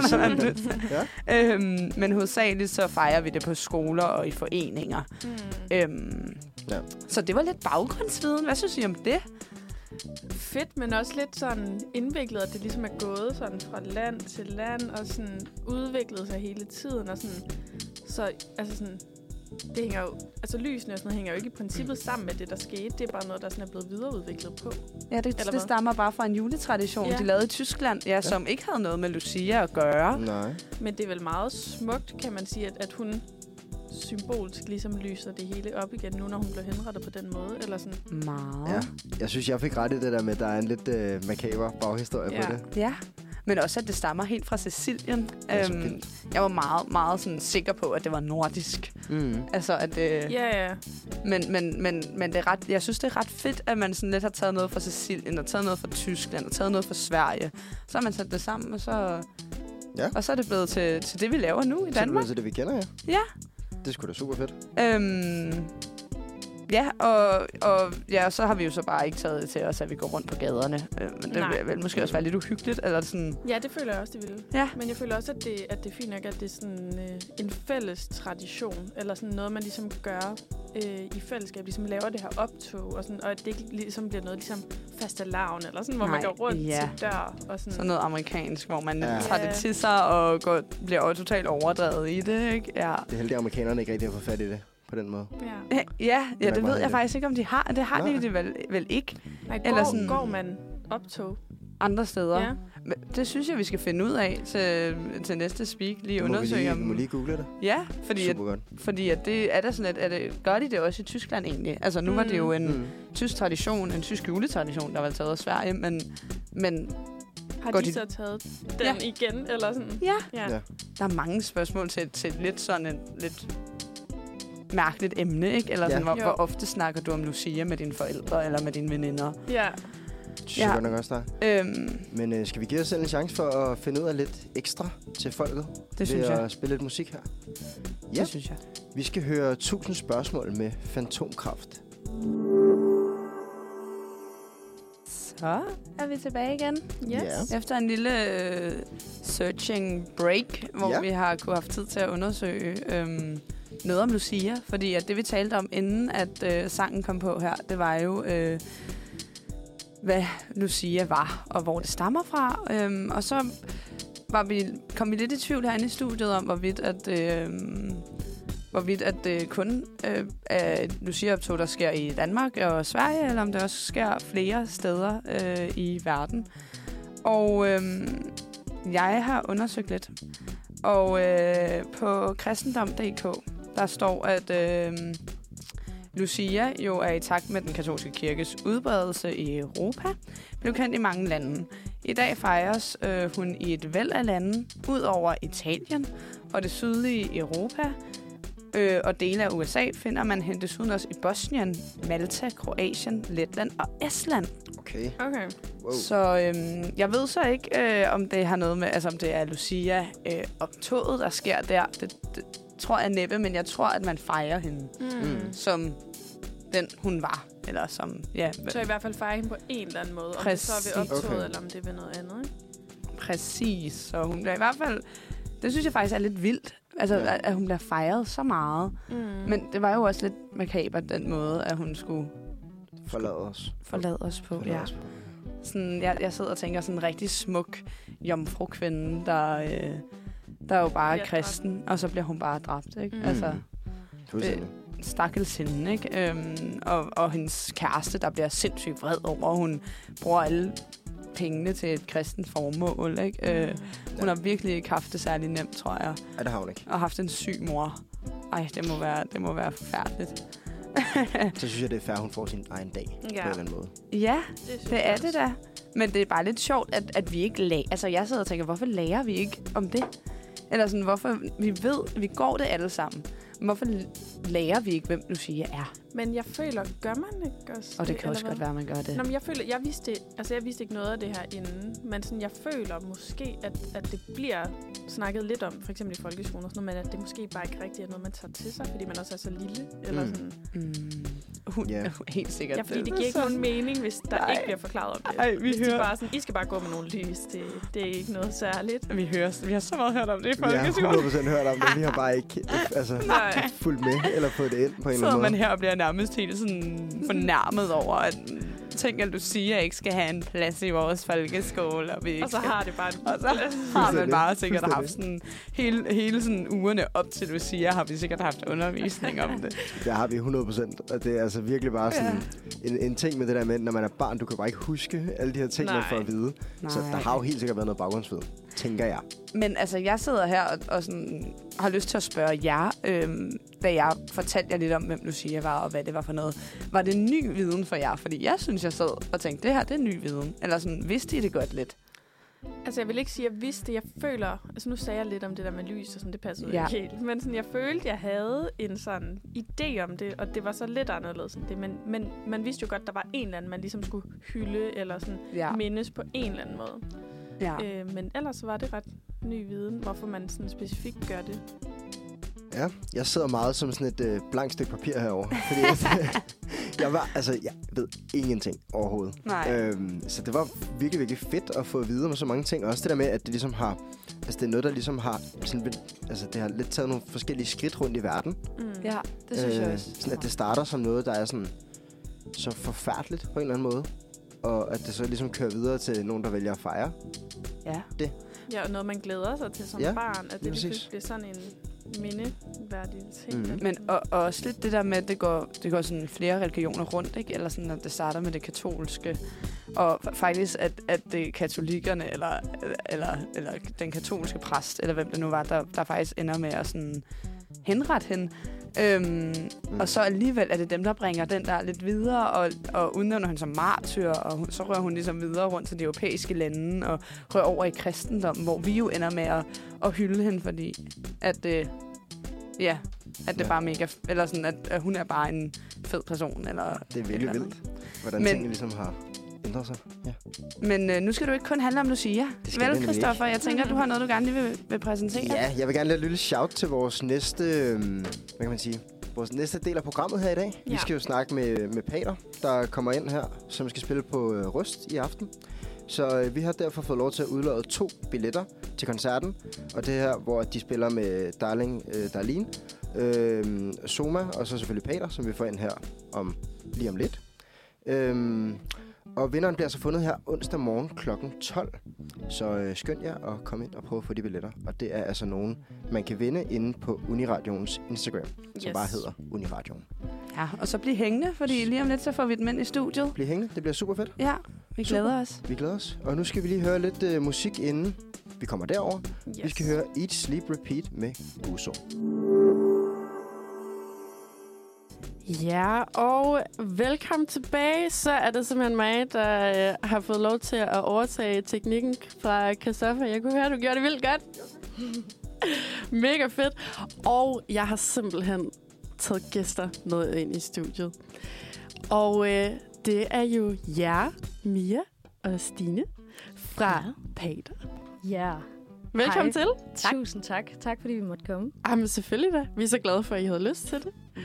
Ja. øhm, men hovedsageligt så fejrer vi det på skoler og i foreninger. Mm. Øhm, Ja. Så det var lidt baggrundsviden. Hvad synes I om det? fedt, men også lidt sådan indviklet, at det ligesom er gået sådan fra land til land, og sådan udviklet sig hele tiden, og sådan, så altså sådan, det hænger jo, altså lysene og sådan noget hænger jo ikke i princippet sammen med det, der skete. Det er bare noget, der sådan er blevet videreudviklet på. Ja, det, Eller det stammer bare fra en juletradition, Ja. de lavede i Tyskland, ja, som ikke havde noget med Lucia at gøre. Nej. Men det er vel meget smukt, kan man sige, at, at hun symbolsk ligesom lyser det hele op igen nu, når hun bliver henrettet på den måde. Eller sådan. Meget. Ja. Jeg synes, jeg fik ret i det der med, at der er en lidt øh, makaber baghistorie Ja. på det. Ja, men også, at det stammer helt fra Sicilien. Øhm, jeg var meget, meget sådan sikker på, at det var nordisk. Mm. Altså, at det... Ja, ja. Men, men, men, men det er ret, jeg synes, det er ret fedt, at man sådan lidt har taget noget fra Sicilien, og taget noget fra Tyskland, og taget noget fra Sverige. Så har man sat det sammen, og så, Ja. og så er det blevet til, til det, vi laver nu i Så er det Danmark. blevet til det, vi kender, ja. Ja. Det er sgu da super fedt. Øhm, ja, og, og ja, så har vi jo så bare ikke taget det til os, at vi går rundt på gaderne. Øh, men det Nej. vil, vil måske også være lidt uhyggeligt, eller sådan... ja, det føler jeg også, det ville. Ja. Men jeg føler også, at det, at det er fint nok, at det er sådan øh, en fælles tradition, eller sådan noget, man ligesom gør øh, i fællesskab, ligesom laver det her optog, og, sådan, og at det ikke ligesom bliver noget ligesom fastelavn, eller sådan, hvor Nej, man går rundt ja. til dør. Og sådan. Sådan noget amerikansk, hvor man Ja. tager det til sig og går, bliver jo totalt overdrevet i det, ikke? Ja. Det er heldigt, at amerikanerne ikke rigtig har fået fat i det på den måde. Ja. Ja, ja, det ved jeg heldigt. faktisk ikke, om de har. Det har Nej. de det vel, vel ikke Nej, Eller går, sådan- går man optog? andre steder. Ja. Men det synes jeg, vi skal finde ud af til, til næste speak. Lige Det undersøge lige, om... vi må lige google det. Ja, fordi, at, fordi at det er der sådan, at, at det, gør de det også i Tyskland egentlig. Altså nu mm. var det jo en Mm. tysk tradition, en tysk juletradition, der var taget af Sverige, men, men Har Går de, de- så taget den Ja. igen, eller sådan? ja, Ja. Ja. der er mange spørgsmål til, til lidt sådan en lidt mærkeligt emne, ikke? Eller Ja. sådan, hvor, Jo. hvor ofte snakker du om Lucia med dine forældre eller med dine veninder? ja. Synes jeg Ja. godt nok også, der. Øhm, Men øh, skal vi give os selv en chance for at finde ud af lidt ekstra til folket? det synes ved jeg. at spille lidt musik her. Ja. Det synes jeg. Vi skal høre 1000 spørgsmål med fantomkraft. Så er vi tilbage igen. Yes. Ja. Efter en lille øh, searching break, hvor Ja. vi har kunne have tid til at undersøge øhm, noget om Lucia. Fordi at det, vi talte om, inden at øh, sangen kom på her, det var jo, øh, hvad Lucia var, og hvor det stammer fra. Øhm, og så var vi, kom vi lidt i tvivl herinde i studiet om, hvorvidt at... Øh, hvorvidt at det kun øh, er Lucia-optog, der sker i Danmark og Sverige, eller om det også sker flere steder øh, i verden. Og øh, jeg har undersøgt lidt. Og øh, på kristendom.dk, der står, at øh, Lucia jo er i takt med den katolske kirkes udbredelse i Europa, blev kendt i mange lande. I dag fejres øh, hun i et væld af lande, ud over Italien og det sydlige Europa, øh, og dele af USA finder man hende desuden også i Bosnien, Malta, Kroatien, Letland og Estland. Okay. Okay. Wow. Så øhm, jeg ved så ikke, øh, om det har noget med, altså om det er Lucia øh, optoget, der sker der. Det, det tror jeg næppe, men jeg tror, at man fejrer hende Mm. Mm. som den, hun var. Eller som, ja, Så i hvert fald fejre hende på en eller anden måde. Om det så er ved Præcis. optoget, Okay. eller om det er ved noget andet. Ikke? præcis. Så hun bliver i hvert fald, det synes jeg faktisk er lidt vildt. Altså, Ja. at, at hun bliver fejret så meget. Mm. Men det var jo også lidt makaber, den måde, at hun skulle Forlad os. forlade os på. Forlad Ja. os på. Sådan, jeg, jeg sidder og tænker sådan en rigtig smuk jomfru-kvinde, der, øh, der er jo bare Bliver kristen, og så bliver hun bare dræbt, ikke? Mm. Mm. Altså, Fuldstændig. stakkels hende, ikke? Øhm, og, og hendes kæreste, der bliver sindssygt vred over, hun bruger alle pengene til et kristent formål, ikke? Øh, hun har virkelig ikke haft det særlig nemt, tror jeg, Ja, det har hun ikke. og haft en syg mor. Ej, det må være, det må være forfærdeligt. Så synes jeg, det er fair, at hun får sin egen dag. På en Ja, eller anden måde. ja, det, Det er det da. Men det er bare lidt sjovt, at, at vi ikke lærer... Altså, jeg sidder og tænker, hvorfor lærer vi ikke om det? Eller sådan, hvorfor... Vi ved, vi går det alle sammen. Hvorfor lærer vi ikke, hvem Lucia er? Men jeg føler, gør man ikke også Og det kan eller også hvad? godt være, man gør det. Nå, men jeg føler, jeg vidste, altså jeg vidste ikke noget af det her inden, men sådan, jeg føler måske, at, at det bliver snakket lidt om, for eksempel i folkeskolen og sådan noget, men at det måske bare ikke rigtig er noget, man tager til sig, fordi man også er så lille. Eller Mm. sådan. Mm. Hun, Ja. yeah. Helt sikkert. Ja, fordi det giver ikke nogen mening, hvis der Nej. ikke bliver forklaret om det. Ej, vi hvis de hører- bare sådan, I skal bare gå med nogle lys, det, det er ikke noget særligt. Vi, hører, vi har så meget hørt om det i Vi har folkeskolen. 100% hørt om det. Vi har bare ikke altså, fulgt med eller fået det ind på en eller anden man måde. her og bliver nærmest helt sådan fornærmet over, at tænk, at Lucia ikke skal have en plads i vores folkeskole. Og, vi ikke Og så skal- har det bare en og så har man bare sikkert Fuldstændig. haft sådan hele, hele sådan ugerne op til Lucia, har vi sikkert haft undervisning om det. Der har vi 100 procent, og det er altså virkelig bare sådan en, en ting med det der med, når man er barn, du kan bare ikke huske alle de her ting, man Nej. får at vide. Så der har jo helt sikkert været noget baggrundsviden, tænker jeg. Men altså, jeg sidder her og, og sådan, har lyst til at spørge jer, øhm, da jeg fortalte jer lidt om, hvem Lucia var, og hvad det var for noget. Var det ny viden for jer? Fordi jeg synes, jeg sad og tænkte, det her, det er ny viden. Eller sådan, vidste I det godt lidt? Altså, jeg vil ikke sige, at jeg vidste det. Jeg føler... Altså, nu sagde jeg lidt om det der med lys, og sådan, det passede ja. ikke helt. Men sådan, jeg følte, jeg havde en sådan idé om det, og det var så lidt anderledes end det. Men, men man vidste jo godt, der var en eller anden, man ligesom skulle hylde, eller sådan Ja. mindes på en eller anden måde. Ja. Øh, men ellers var det ret ny viden, hvorfor man sådan specifikt gør det. Ja, jeg sidder meget som sådan et øh, blankt stykke papir herover, fordi jeg, jeg var, altså, jeg ved ingenting overhovedet. Nej. Øhm, så det var virkelig, virkelig fedt at få at vide om så mange ting. Også det der med, at det ligesom har, altså det er noget, der ligesom har, sådan, lidt- altså det har lidt taget nogle forskellige skridt rundt i verden. Mm. Ja, det synes jeg også. Sådan at det starter som noget, der er sådan så forfærdeligt på en eller anden måde. Og at det så ligesom kører videre til nogen, der vælger at fejre. Ja. Ja, og noget, man glæder sig til som Ja, barn, at det lige pludselig bliver sådan en mindeværdig ting. Mhm. der Men og, og også lidt det der med, at det går, det går sådan flere religioner rundt, ikke? Eller sådan, at det starter med det katolske. Og fa- faktisk, at, at det er katolikkerne, eller, eller, eller den katolske præst, eller hvem det nu var, der, der faktisk ender med at sådan henrette hende. Øhm, mm. Og så alligevel er det dem, der bringer den der lidt videre, og, og udnævner hende som martyr, og hun, så rører hun ligesom videre rundt til de europæiske lande, og rører over i kristendommen, hvor vi jo ender med at, at hylde hende, fordi at det, ja, at det Ja. bare er mega, eller sådan, at, at hun er bare en fed person, eller Det er virkelig vildt, hvordan Men- tingene ligesom har ændret sig. Ja. Men øh, nu skal du ikke kun handle om Lucia. Vel, Christoffer? Jeg tænker, du har noget, du gerne lige vil, vil præsentere. ja, jeg vil gerne lade et lille shout til vores næste, øhm, hvad kan man sige, vores næste del af programmet her i dag. Vi Ja. skal jo snakke med, med Pater, der kommer ind her, som skal spille på øh, Rust i aften. Så øh, vi har derfor fået lov til at udlade to billetter til koncerten. Og det her, hvor de spiller med Darling øh, Darlene, øh, Soma og så selvfølgelig Pater, som vi får ind her om lige om lidt. Øhm, og vinderen bliver så fundet her onsdag morgen kl. 12. Så øh, skynd jer at komme ind og prøve at få de billetter. Og det er altså nogen, man kan vinde inde på Uniradions Instagram, som Yes. bare hedder Uniradioen. Ja, og så bliv hængende, fordi lige om lidt, så får vi dem ind i studiet. Bliv hængende, det bliver super fedt. Ja, vi Super. glæder os. Vi glæder os. Og nu skal vi lige høre lidt øh, musik inden vi kommer derover. Yes. Vi skal høre Eat, Sleep, Repeat med Uso. Ja, og velkommen tilbage. Så er det simpelthen mig, der øh, har fået lov til at overtage teknikken fra Christoffer. Jeg kunne høre, du gjorde det vildt godt. Mega fedt. Og jeg har simpelthen taget gæster med ind i studiet. Og øh, det er jo jer, Mia og Stine fra Ja. ja. Pater. Ja, Velkommen Hej. til. tak. tusind tak. Tak fordi vi måtte komme. Jamen selvfølgelig da. Vi er så glade for, at I havde lyst til det. Mm.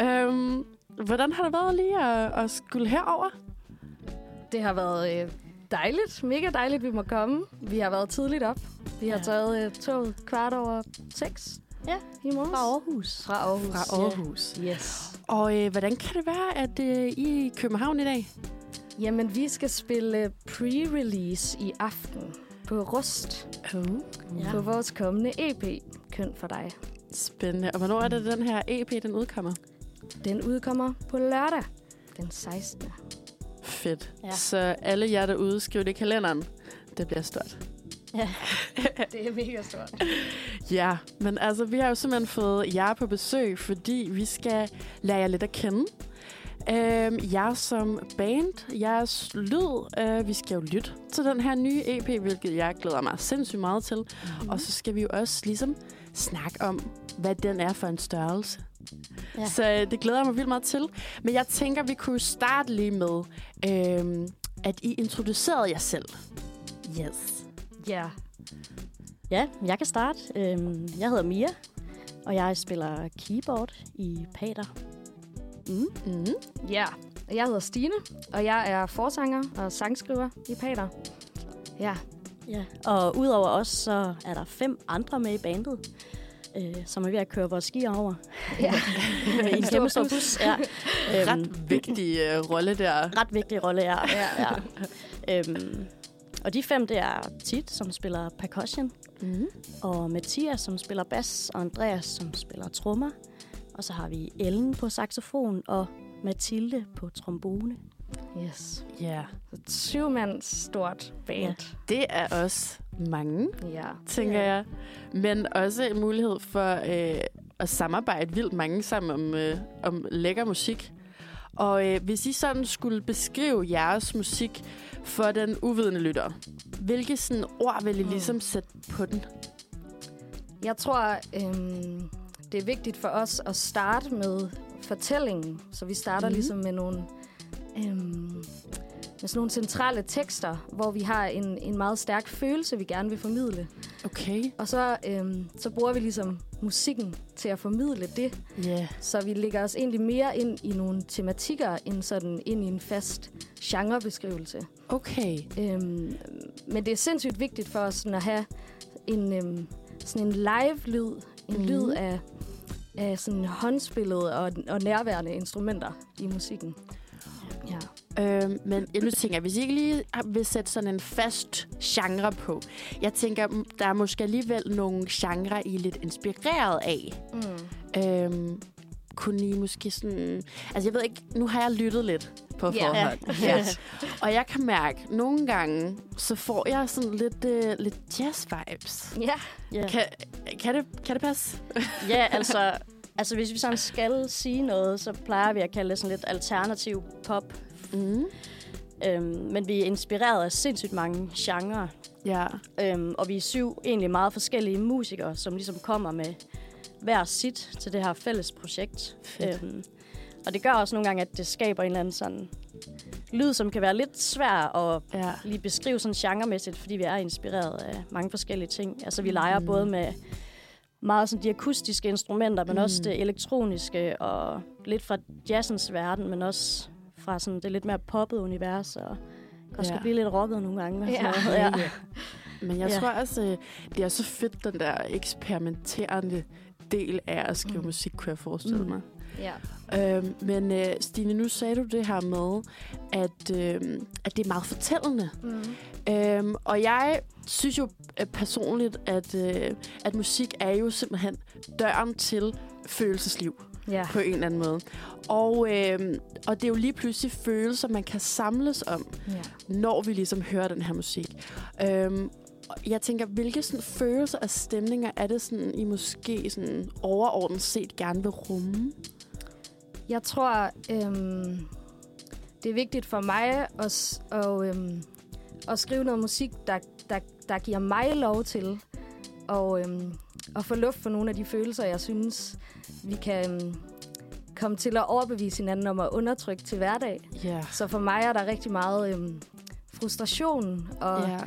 Øhm, hvordan har det været lige at, at skulle herover? Det har været øh, dejligt, mega dejligt, vi må komme. Vi har været tidligt op. Vi har Ja. taget øh, toget kvart over seks. Ja, i morges. Fra Aarhus. Fra Aarhus. Fra Aarhus. Ja. Yes. Og øh, hvordan kan det være, at øh, I er i København i dag? Jamen, vi skal spille pre-release i aften på Rust. Oh. Ja. På vores kommende EP, Køn for dig. Spændende. Og hvornår er det, den her EP den udkommer? Den udkommer på lørdag, den 16. Fedt. Ja. Så alle jer derude, skriv det i kalenderen. Det bliver stort. Det er mega stort. Ja, men altså, vi har jo simpelthen fået jer på besøg, fordi vi skal lære jer lidt at kende. Øhm, jer som band, jeres lyd, øh, vi skal jo lytte til den her nye EP, hvilket jeg glæder mig sindssygt meget til. Mm. Og så skal vi jo også ligesom snakke om, hvad den er for en størrelse. Ja. Så øh, det glæder jeg mig vildt meget til. Men jeg tænker, vi kunne starte lige med, øhm, at I introducerede jer selv. Yes. Ja. Ja, jeg kan starte. Øhm, jeg hedder Mia, og jeg spiller keyboard i Pater. Mm. Mm. Ja, og jeg hedder Stine, og jeg er forsanger og sangskriver i Pater. Ja, Ja. Og udover os, så er der fem andre med i bandet. Øh, som er ved at køre vores skier over. Ja. I en kæmpe stor bus. Ja. Øhm, Ret vigtig øh, rolle der. ret vigtig rolle, ja. ja. ja. Øhm, og de fem, det er Tit, som spiller percussion, Mm. og Mathias, som spiller bas, og Andreas, som spiller trommer. Og så har vi Ellen på saxofon, og Mathilde på trombone. Yes. Ja, Så 20 mands stort band. det er også mange, Ja. tænker Ja. jeg. Men også en mulighed for øh, at samarbejde vildt mange sammen om, øh, om lækker musik. Og øh, hvis I sådan skulle beskrive jeres musik for den uvidende lytter, hvilke sådan ord vil I Mm. ligesom sætte på den? Jeg tror, øhm, det er vigtigt for os at starte med fortællingen. Så vi starter mm. ligesom med nogle, øhm, med sådan nogle centrale tekster, hvor vi har en, en meget stærk følelse, vi gerne vil formidle. Okay. Og så, øhm, så bruger vi ligesom musikken til at formidle det. Ja. Yeah. Så vi lægger os egentlig mere ind i nogle tematikker, end sådan ind i en fast genrebeskrivelse. Okay. Øhm, men det er sindssygt vigtigt for os sådan at have en, øhm, sådan en live-lyd. En mm. lyd af, af sådan håndspillet og, og nærværende instrumenter i musikken. Ja. Øhm, men jeg nu tænker, hvis I ikke lige vil sætte sådan en fast genre på. Jeg tænker, der er måske alligevel nogle genrer, I er lidt inspireret af. Mm. Øhm, kunne I måske sådan... Altså, jeg ved ikke, nu har jeg lyttet lidt på Ja. forhånd. Ja. Og jeg kan mærke, at nogle gange, så får jeg sådan lidt, øh, lidt jazz-vibes. Ja. Ja, Kan, kan, det, kan det passe? ja altså, altså, hvis vi sådan skal sige noget, så plejer vi at kalde det sådan lidt alternativ pop. Mm. Øhm, men vi er inspireret af sindssygt mange genrer. Ja. Øhm, og vi er syv egentlig meget forskellige musikere, som ligesom kommer med hver sit til det her fælles projekt. Fedt. Øhm, og det gør også nogle gange, at det skaber en eller anden sådan lyd, som kan være lidt svær at Ja. lige beskrive sådan genremæssigt, fordi vi er inspireret af mange forskellige ting. Altså vi leger Mm. både med meget sådan de akustiske instrumenter, men Mm. også det elektroniske og lidt fra jazzens verden, men også fra sådan det lidt mere poppet univers og kan også Ja. blive lidt rocket nogle gange. sådan Ja. noget. ja. Men jeg Ja. tror også, øh, det er så fedt, den der eksperimenterende del af at skrive Mm. musik, kunne jeg forestille Mm. mig. Ja. Øhm, men øh, Stine, nu sagde du det her med, at, øhm, at det er meget fortællende. Mm. Øhm, og jeg synes jo øh, personligt, at, øh, at musik er jo simpelthen døren til følelsesliv Ja. på en eller anden måde. Og, øh, og det er jo lige pludselig følelser, man kan samles om, ja. når vi ligesom hører den her musik. Øhm, jeg tænker, hvilke sådan, følelser og stemninger er det, sådan, I måske sådan, overordnet set gerne vil rumme? Jeg tror, øhm, det er vigtigt for mig at, og, øhm, at skrive noget musik, der, der, der giver mig lov til og, øhm, at få luft for nogle af de følelser, jeg synes, vi kan øhm, komme til at overbevise hinanden om at undertrykke til hverdag. Ja. Så for mig er der rigtig meget øhm, frustration og, Ja.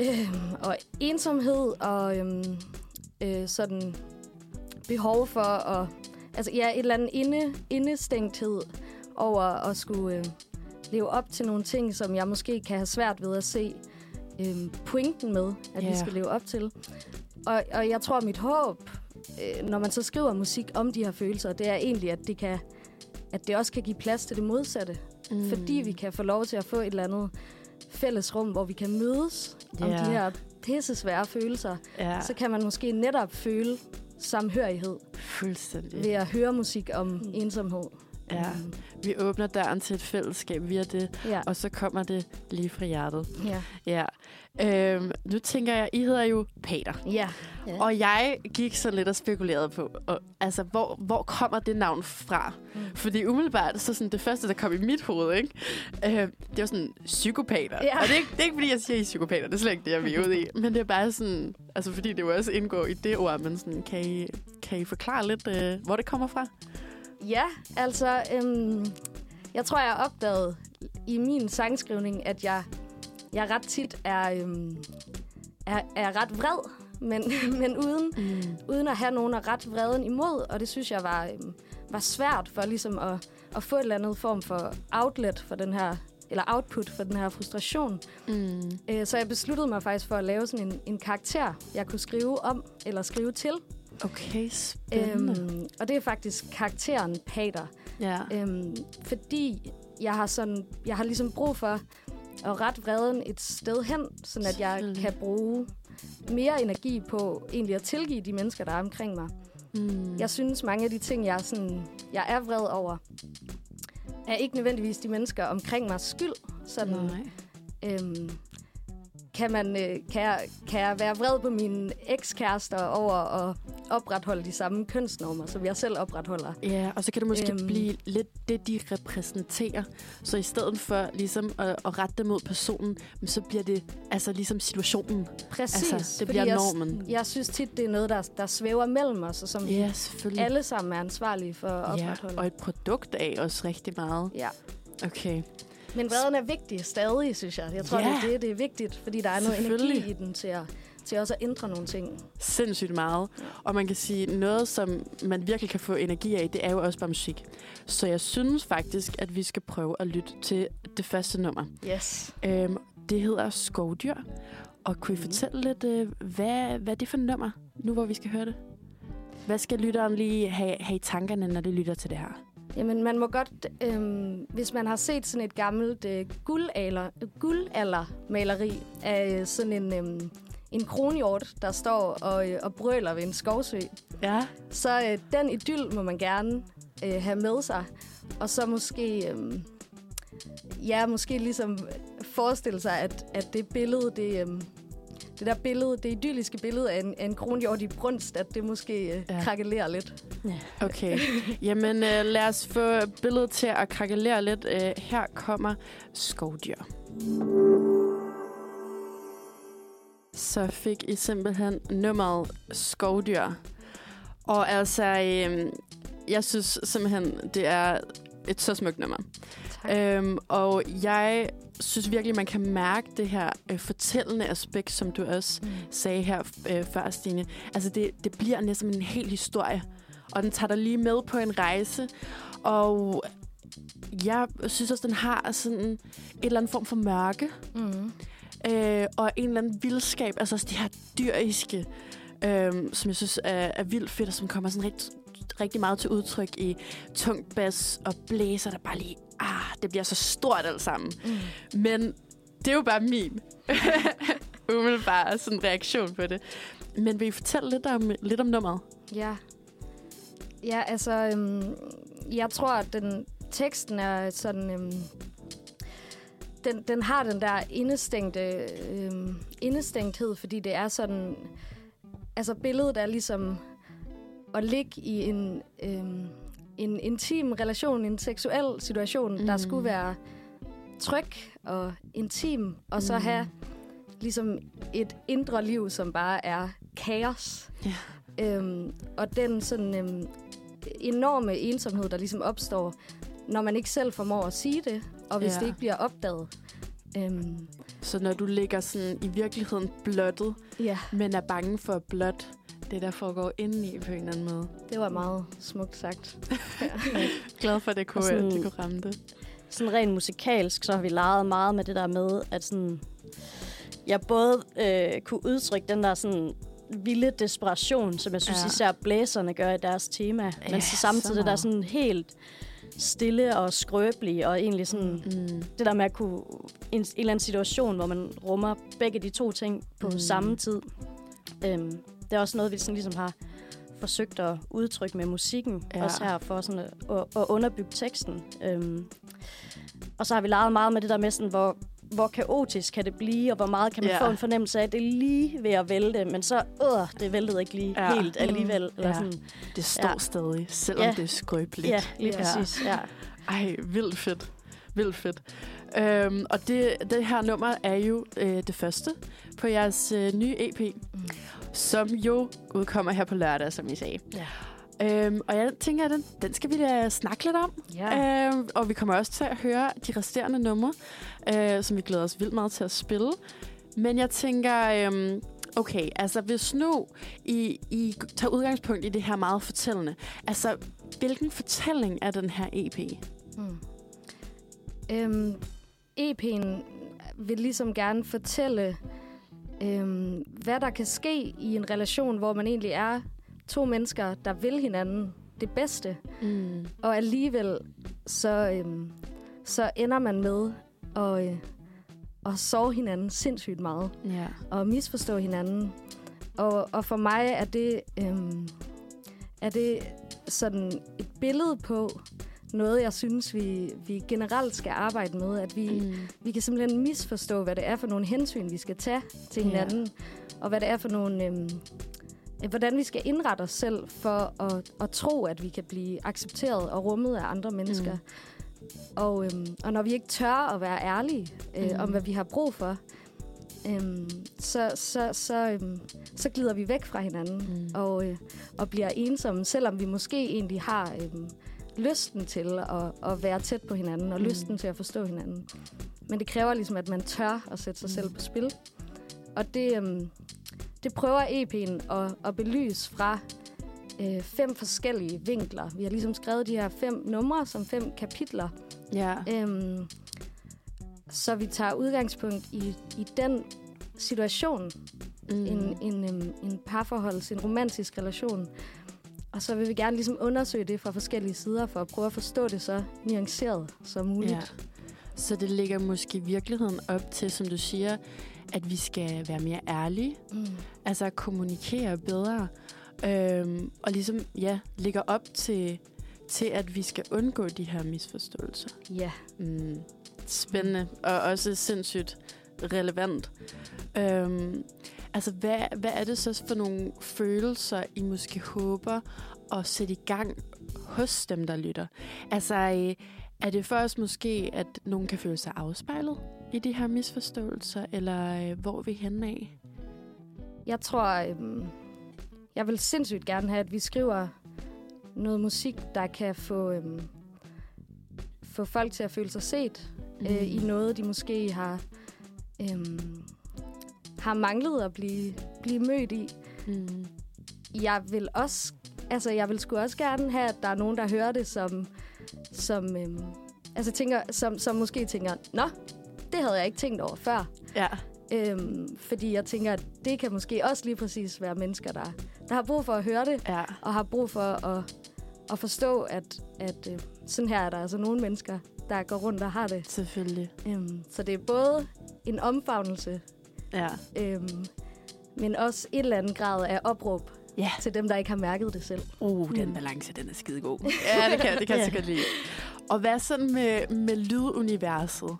øhm, og ensomhed og øhm, øh, sådan behov for at... Altså, ja, et eller andet inde, indestængthed over at skulle øh, leve op til nogle ting, som jeg måske kan have svært ved at se øh, pointen med, at Ja. vi skal leve op til. Og, og jeg tror, mit håb, øh, når man så skriver musik om de her følelser, det er egentlig, at det, kan, at det også kan give plads til det modsatte. Mm. Fordi vi kan få lov til at få et eller andet fælles rum, hvor vi kan mødes om Ja. de her pissesvære følelser, Ja, så kan man måske netop føle samhørighed fuldstændig. ved at høre musik om ensomhed. Ja. Vi åbner døren til et fællesskab via det, Ja. og så kommer det lige fra hjertet. Ja. Ja. Øhm, nu tænker jeg, I hedder jo Peter. Ja. Ja. Og jeg gik så lidt og spekulerede på, og, altså, hvor, hvor kommer det navn fra? Mm. Fordi umiddelbart, så sådan det første, der kom i mit hoved, ikke? Øh, det var sådan psykopater. Ja. Og det er, ikke, det er ikke, fordi jeg siger, I er psykopater. Det er slet ikke det, jeg vil ud i. Men det er bare sådan, altså fordi det jo også indgår i det ord, men sådan, kan I, kan I forklare lidt, øh, hvor det kommer fra? Ja, altså, øhm, jeg tror, jeg har opdaget i min sangskrivning, at jeg, jeg ret tit er, øhm, er, er ret vred, men, men uden, Mm. uden at have nogen at ret vreden imod, og det synes jeg var, øhm, var svært for ligesom at, at få et eller andet form for outlet for den her, eller output for den her frustration. Mm. Øh, så jeg besluttede mig faktisk for at lave sådan en, en karakter, jeg kunne skrive om eller skrive til. Okay, spændende. Øhm, og det er faktisk karakteren Pater. ja. Øhm, fordi jeg har, sådan, jeg har ligesom brug for at rette vreden et sted hen, så at jeg kan bruge mere energi på egentlig at tilgive de mennesker, der er omkring mig. Mm. Jeg synes, mange af de ting, jeg er, sådan, jeg er vred over, er ikke nødvendigvis de mennesker omkring mig skyld. Sådan, Nej. øhm, kan, man, øh, kan, jeg, kan jeg være vred på mine ekskærester over at opretholde de samme kønsnormer, som jeg selv opretholder? Ja, og så kan det måske øhm. Blive lidt det, de repræsenterer. Så i stedet for ligesom at, at rette det mod personen, så bliver det altså ligesom situationen. Præcis. Altså, det bliver jeg, normen. Jeg synes tit, det er noget, der, der svæver mellem os, og som Ja, vi alle sammen er ansvarlige for at ja, opretholde. og et produkt af også rigtig meget. Ja. Okay. Men vreden er vigtig stadig, synes jeg. Jeg tror, Ja. det er det, det er vigtigt, fordi der er noget energi i den til at, til også at ændre nogle ting. Sindssygt meget. Og man kan sige, noget, som man virkelig kan få energi af, det er jo også bare musik. Så jeg synes faktisk, at vi skal prøve at lytte til det første nummer. Yes. Øhm, det hedder Skovdyr. Og kunne I Mhm. fortælle lidt, øh, hvad, hvad er det for nummer, nu hvor vi skal høre det? Hvad skal lytteren lige have, have i tankerne, når de lytter til det her? Jamen, man må godt, øhm, hvis man har set sådan et gammelt øh, guldalder, guldaldermaleri af øh, sådan en, øhm, en kronhjort, der står og, øh, og brøler ved en skovsø, Ja. så øh, den idyll må man gerne øh, have med sig. Og så måske, øh, ja, måske ligesom forestille sig, at, at det billede, det, øh, det der billede, det idylliske billede af en, af en kronhjort i brunst, at det måske øh, Ja. ja. krakelerer lidt. Okay. Jamen, øh, lad os få billedet til at krakelere lidt. Øh, her kommer Skovdyr. Så fik I simpelthen nummeret Skovdyr. Og altså, øh, jeg synes simpelthen, det er et så smukt nummer. Øhm, og jeg synes virkelig, man kan mærke det her øh, fortællende aspekt, som du også Mm. sagde her øh, før, Stine. Altså, det, det bliver næsten en hel historie. Og den tager dig lige med på en rejse. Og jeg synes også, den har sådan en eller anden form for mørke. Mm. Øh, og en eller anden vildskab. Altså også de her dyriske, øh, som jeg synes er, er vildt fedt, og som kommer sådan rigt, rigtig meget til udtryk i tung bas og blæser, der bare lige... Ah, det bliver så stort alt sammen. Mm. Men det er jo bare min umiddelbare sådan reaktion på det. Men vil I fortælle lidt om, lidt om nummeret? Ja. Ja, altså, øhm, jeg tror, at den, teksten er sådan... Øhm, den, den har den der indestængte, øhm, indestængthed, fordi det er sådan... Altså, billedet er ligesom at ligge i en, øhm, en intim relation, en seksuel situation, mm. der skulle være tryg og intim, og så Mm. have ligesom et indre liv, som bare er kaos. Ja. Øhm, og den sådan øhm, enorme ensomhed, der ligesom opstår, når man ikke selv formår at sige det, og hvis ja. det ikke bliver opdaget. Øhm, Så når du ligger sådan i virkeligheden blottet, ja, men er bange for blot det, der foregår indeni på en eller anden måde. det var meget smukt sagt. Glad for, at det kunne, sådan- sådan... det kunne ramme det. sådan rent musikalsk, så har vi leget meget med det der med, at sådan, jeg både øh, kunne udtrykke den der sådan vilde desperation, som jeg synes Ja. især blæserne gør i deres tema, Ja, men så samtidig så det der sådan helt stille og skrøbelige, og egentlig sådan Mm. det der med at kunne en, en eller anden situation, hvor man rummer begge de to ting på Mm. mm. samme tid. Øhm, det er også noget, vi sådan ligesom har forsøgt at udtrykke med musikken, Ja. også her for sådan at, at, at underbygge teksten. Øhm, og så har vi leget meget med det der med, sådan, hvor, hvor kaotisk kan det blive, og hvor meget kan man Ja. få en fornemmelse af, at det er lige ved at vælte, men så, øh, det væltede ikke lige Ja. ja. helt alligevel. Mm. Eller Ja. sådan. Det står Ja. stadig, selvom Ja. det er skrøbeligt. Ja, lige Ja. præcis. Ja. Ej, vildt fedt. Vildt fedt. Øhm, og det, det her nummer er jo øh, det første på jeres øh, nye EP, Mm. Som jo udkommer her på lørdag, som I sagde. Ja. Øhm, og jeg tænker, at den, den skal vi da snakke lidt om. Ja. Øhm, og vi kommer også til at høre de resterende numre, øh, som vi glæder os vildt meget til at spille. Men jeg tænker, øhm, okay, altså hvis nu I, I tager udgangspunkt i det her meget fortællende, altså hvilken fortælling er den her EP? Mm. Øhm, EP'en vil ligesom gerne fortælle, øhm, hvad der kan ske i en relation, hvor man egentlig er to mennesker, der vil hinanden det bedste, Mm. og alligevel så, øhm, så ender man med at, øh, at sove hinanden sindssygt meget, Ja. og misforstå hinanden. Og, og for mig er det, øhm, er det sådan et billede på noget, jeg synes, vi, vi generelt skal arbejde med, at vi, Mm. vi kan simpelthen misforstå, hvad det er for nogle hensyn, vi skal tage til Ja. hinanden, og hvad det er for nogle... Øhm, øh, hvordan vi skal indrette os selv for at, at tro, at vi kan blive accepteret og rummet af andre mennesker. Mm. Og, øhm, og når vi ikke tør at være ærlige øh, Mm. om, hvad vi har brug for, øhm, så, så, så, øhm, så glider vi væk fra hinanden Mm. og, øh, og bliver ensomme, selvom vi måske egentlig har øhm, lysten til at, at være tæt på hinanden og Mm. lysten til at forstå hinanden. Men det kræver ligesom, at man tør at sætte sig selv på spil. Og det, øhm, det prøver EP'en at, at belyse fra øh, fem forskellige vinkler. Vi har ligesom skrevet de her fem numre som fem kapitler. Ja. Øhm, så vi tager udgangspunkt i, i den situation, Mm. en, en, øhm, en parforholds, en romantisk relation. Og så vil vi gerne ligesom undersøge det fra forskellige sider, for at prøve at forstå det så nuanceret som muligt. Ja. Så det ligger måske virkeligheden op til, som du siger, at vi skal være mere ærlige, Mm. altså kommunikere bedre, øhm, og ligesom, ja, ligger op til, til, at vi skal undgå de her misforståelser. Ja. Mm. Spændende, og også sindssygt relevant. Øhm, altså, hvad, hvad er det så for nogle følelser, I måske håber at sætte i gang hos dem, der lytter? Altså, øh, er det først måske, at nogen kan føle sig afspejlet i de her misforståelser, eller øh, hvor er vi henne af? Jeg tror, øhm, jeg vil sindssygt gerne have, at vi skriver noget musik, der kan få, øhm, få folk til at føle sig set mm. øh, i noget, de måske har, øhm, har manglet at blive, blive mødt i. Mm. Jeg vil også, altså jeg vil sgu også gerne have, at der er nogen, der hører det, som, som, øhm, altså tænker, som, som måske tænker, nå, det havde jeg ikke tænkt over før. Ja. Øhm, fordi jeg tænker, at det kan måske også lige præcis være mennesker, der, der har brug for at høre det, Ja. og har brug for at, at forstå, at, at øh, sådan her er der altså nogle mennesker, der går rundt og har det. Selvfølgelig. Øhm, så det er både en omfavnelse, Ja. øhm, men også et eller andet grad af opråb Ja. til dem, der ikke har mærket det selv. Uh, den Mm. balance, den er skide god. Ja, det kan, det kan jeg Ja. godt lide. Og hvad sådan med, med lyduniverset?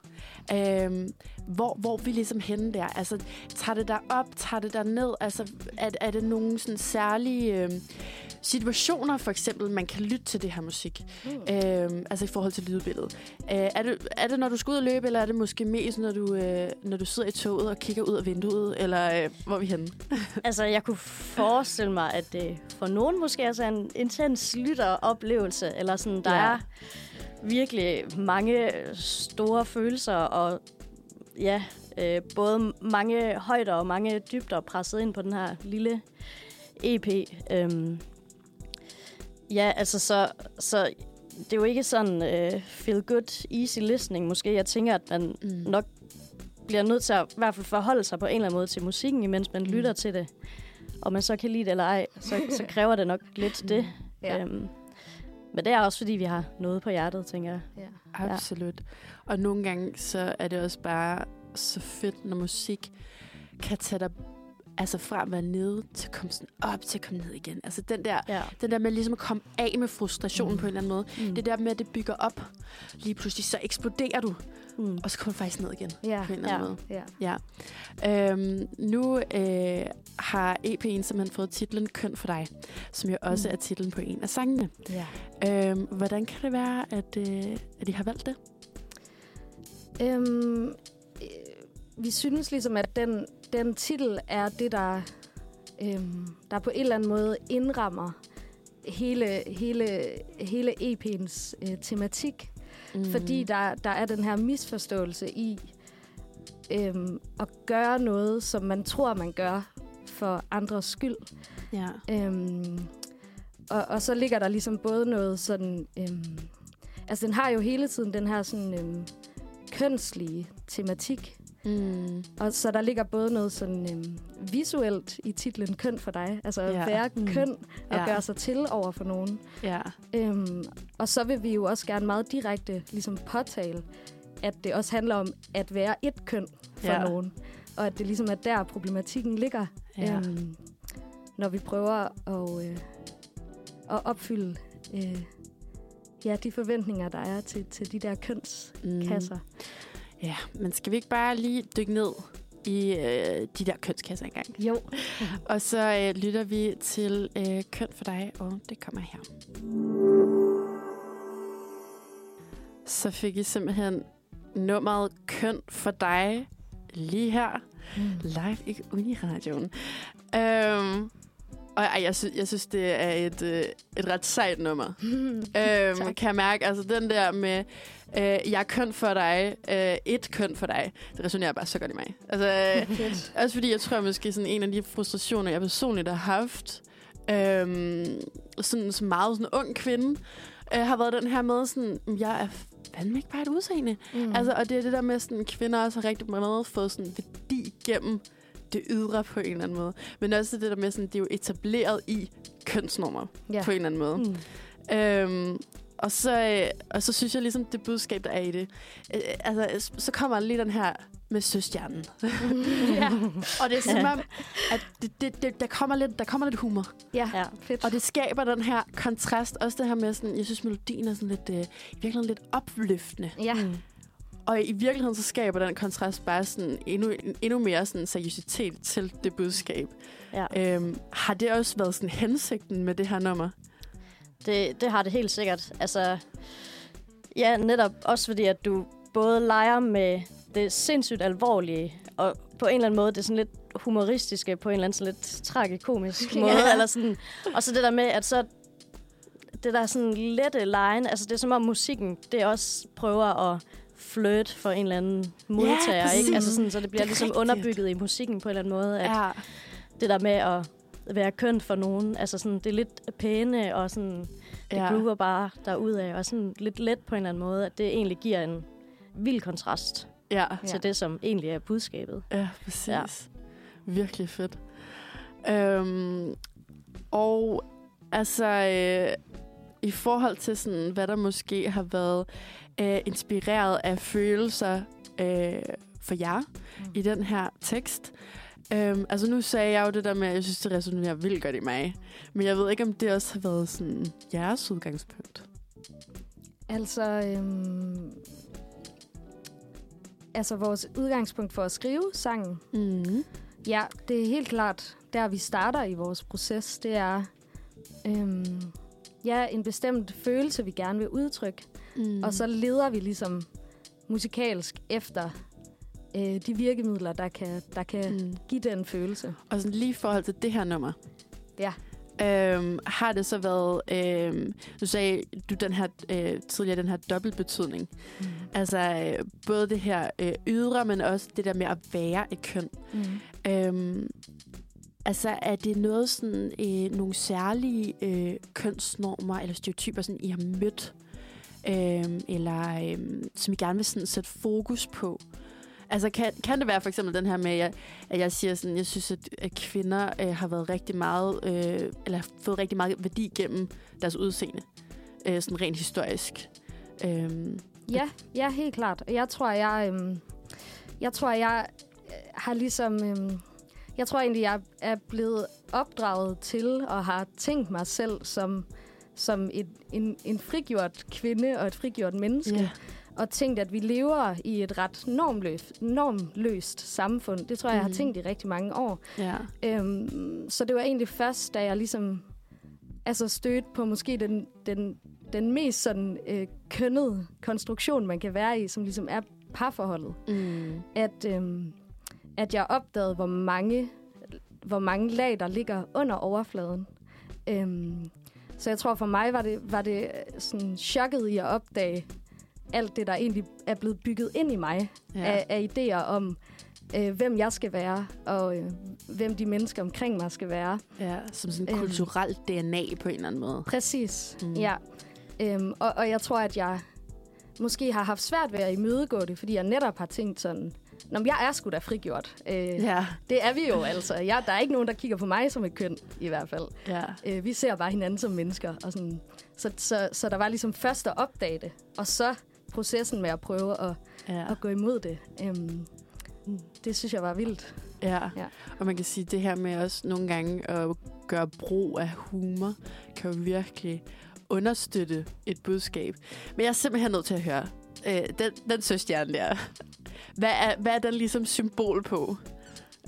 Øhm, hvor, hvor vi ligesom henne der? Altså, tager det der op? Tager det der ned? Altså, er, er det nogle sådan særlige øhm, situationer, for eksempel, man kan lytte til det her musik? Mm. Øhm, altså i forhold til lydbilledet. Øh, er, det, er det, når du skal ud og løbe, eller er det måske mest, når du, øh, når du sidder i toget og kigger ud af vinduet? Eller øh, hvor er vi henne? Altså, jeg kunne forestille mig, at det for nogen måske er sådan en intens lytteroplevelse, eller sådan, der ja. er virkelig mange store følelser, og ja, øh, både mange højder og mange dybder presset ind på den her lille EP. Øhm, ja, altså, så, så det er jo ikke sådan øh, feel good, easy listening. Måske jeg tænker, at man Mm. nok bliver nødt til at i hvert fald forholde sig på en eller anden måde til musikken, imens man Mm. lytter til det. Og man så kan lide det eller ej, så, så kræver det nok lidt det. Ja. Øhm, men det er også, fordi vi har noget på hjertet, tænker jeg. Ja. Absolut. Og nogle gange, så er det også bare så fedt, når musik kan tage dig altså fra at være nede til at komme sådan op til at komme ned igen. Altså den der, Ja. den der med ligesom at komme af med frustrationen mm. på en eller anden måde. Mm. Det der med, at det bygger op. Lige pludselig så eksploderer du, Mm. og så kommer du faktisk ned igen Ja. på en eller anden Ja. måde. ja. Ja. Øhm, nu øh, har EP'en simpelthen fået titlen Køn for dig, som jo også Mm. er titlen på en af sangene. ja. Øhm, hvordan kan det være, at, øh, at I har valgt det? Øhm, øh, vi synes ligesom, at den, den titel er det, der, øhm, der på en eller anden måde indrammer hele, hele, hele EP'ens øh, tematik. Mm. Fordi der, der er den her misforståelse i øhm, at gøre noget, som man tror, man gør for andres skyld. Ja. Øhm, og, og så ligger der ligesom både noget sådan... Øhm, altså, den har jo hele tiden den her sådan øhm, kønslige tematik. Mm. Og så der ligger både noget sådan øhm, visuelt i titlen Køn for dig, altså at Ja. være Mm. køn og Ja. gøre sig til over for nogen. Ja. Øhm, og så vil vi jo også gerne meget direkte ligesom påtale, at det også handler om at være et køn for ja. nogen. Og at det ligesom er der, problematikken ligger, Ja. øhm, når vi prøver at, øh, at opfylde øh, ja, de forventninger, der er til, til de der kønskasser. Mm. Ja, men skal vi ikke bare lige dykke ned i øh, de der kønskasser engang? Jo. Og så øh, lytter vi til øh, Køn for dig, og det kommer her. Så fik I simpelthen nummeret Køn for dig lige her, Mm. live i Uniradioen. Øhm, og ej, jeg, sy- jeg synes, det er et, øh, et ret sejt nummer. øhm, Tak. kan jeg mærke, altså den der med, øh, jeg er køn for dig, øh, et køn for dig, det resonerer bare så godt i mig. Altså, øh, også fordi jeg tror måske sådan en af de frustrationer, jeg personligt har haft, øhm, sådan som meget sådan ung kvinde, øh, har været den her med sådan, jeg er fandme ikke bare et udseende. Mm. Altså, og det er det der med, sådan, kvinder også har rigtig meget fået sådan værdi gennem det ydre på en eller anden måde. Men også det der med, sådan, det er jo etableret i kønsnormer ja. på en eller anden måde. Mm. Øhm, og, så, øh, og så synes jeg ligesom, det budskab, der er i det, øh, altså, så kommer lige den her med søstjernen. ja. Og det er som om, at det, det, det, der, kommer lidt, der kommer lidt humor. ja, Ja. fedt. Og det skaber den her kontrast. Også det her med, sådan, jeg synes, melodien er sådan lidt, øh, i virkeligheden lidt opløftende. ja. Mm. Og i virkeligheden så skaber den kontrast bare sådan endnu, endnu mere sådan seriøsitet til det budskab. Ja. Øhm, har det også været sådan hensigten med det her nummer? Det, det har det helt sikkert. Altså, ja, netop også fordi, at du både leger med det sindssygt alvorlige, og på en eller anden måde, det er sådan lidt humoristiske, på en eller anden sådan lidt tragikomisk Ja. måde. Eller sådan. Og så det der med, at så det der sådan lette line, altså det er som om musikken, det også prøver at flirt for en eller anden modtager, præcis. ikke? Altså sådan, så det bliver Det ligesom rigtigt. underbygget i musikken på en eller anden måde, at Ja. det der med at være køn for nogen, altså sådan, det er lidt pæne, og sådan, det ja. groover bare derudad, og sådan lidt let på en eller anden måde, at det egentlig giver en vild kontrast Ja. ja. til det, som egentlig er budskabet. Ja, præcis. Ja. Ja. Virkelig fedt. Øhm, og altså, øh, i forhold til sådan, hvad der måske har været øh, inspireret af følelser øh, for jer mm. i den her tekst. Øhm, altså nu sagde jeg jo det der med, at jeg synes, det resonerer vildt godt i mig. Men jeg ved ikke, om det også har været sådan jeres udgangspunkt. Altså, øhm, altså vores udgangspunkt for at skrive sangen, Mm. ja, det er helt klart, der vi starter i vores proces, det er øhm, ja, en bestemt følelse, vi gerne vil udtrykke. Mm. Og så leder vi ligesom musikalsk efter øh, de virkemidler, der kan, der kan mm. Give den følelse. Og sådan lige i forhold til det her nummer. Ja. Øhm, har det så været, øhm, du sagde du den her, øh, tidligere den her dobbeltbetydning. Mm. Altså øh, både det her øh, ydre, men også det der med at være et køn. Mm. Øhm, altså er det noget sådan, øh, nogle særlige øh, kønsnormer eller stereotyper, sådan, I har mødt? Øh, eller øh, som I gerne vil sådan, sætte fokus på? Altså kan, kan det være for eksempel den her med, at jeg, at jeg siger sådan, jeg synes, at, at kvinder øh, har været rigtig meget, øh, eller har fået rigtig meget værdi gennem deres udseende, øh, sådan rent historisk. Øh, Ja, ja, helt klart. Jeg tror, jeg, øh, jeg tror, jeg øh, har ligesom, Øh, jeg tror egentlig, jeg er blevet opdraget til og har tænkt mig selv som, som et, en, en frigjort kvinde og et frigjort menneske. Ja. Og tænkt, at vi lever i et ret normløst, normløst samfund. Det tror jeg, jeg har Mhm. tænkt i rigtig mange år. ja. Øhm, så det var egentlig først, da jeg ligesom altså stødte på måske den, den, den mest sådan øh, kønnede konstruktion, man kan være i, som ligesom er parforholdet, Mm. at, øhm, at jeg opdagede, hvor mange, hvor mange lag, der ligger under overfladen. Øhm, så jeg tror for mig var det, var det sådan chokket i at opdage alt det, der egentlig er blevet bygget ind i mig Ja. af, af idéer om, øh, hvem jeg skal være, og øh, hvem de mennesker omkring mig skal være. ja, som sådan Øhm. kulturelt DNA på en eller anden måde. Præcis, mm. ja. Øhm, og, og jeg tror, at jeg måske har haft svært ved at imødegå det, fordi jeg netop har tænkt sådan, Nå, jeg er sgu da frigjort. Øh, Ja, Det er vi jo altså. Jeg, der er ikke nogen, der kigger på mig som et køn, i hvert fald. ja. Øh, vi ser bare hinanden som mennesker. Og sådan. Så, så, så der var ligesom først at opdage det, og så processen med at prøve at, ja. at gå imod det. Øhm, det synes jeg var vildt. Ja. Ja. og man kan sige, det her med også nogle gange at gøre brug af humor, kan jo virkelig understøtte et budskab. Men jeg er simpelthen nødt til at høre, øh, den, den søstjerne der, hvad er, hvad er den ligesom symbol på,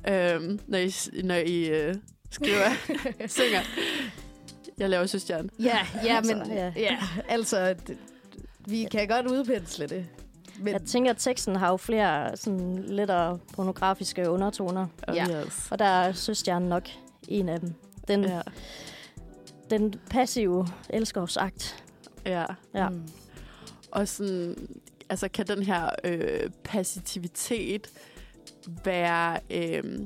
øhm, når I, når I øh, skriver, synger? Jeg laver søstjerne. Ja, ja men Altså, ja. ja, altså, d- vi kan godt udpensle det. Men, Jeg tænker, at teksten har jo flere sådan lettere pornografiske undertoner. Ja. Yes. Og der er Søstjernen nok en af dem. Den, ja. Den passive elskovsakt. ja. Ja. Mm. Og sådan, altså kan den her øh, passivitet være øh,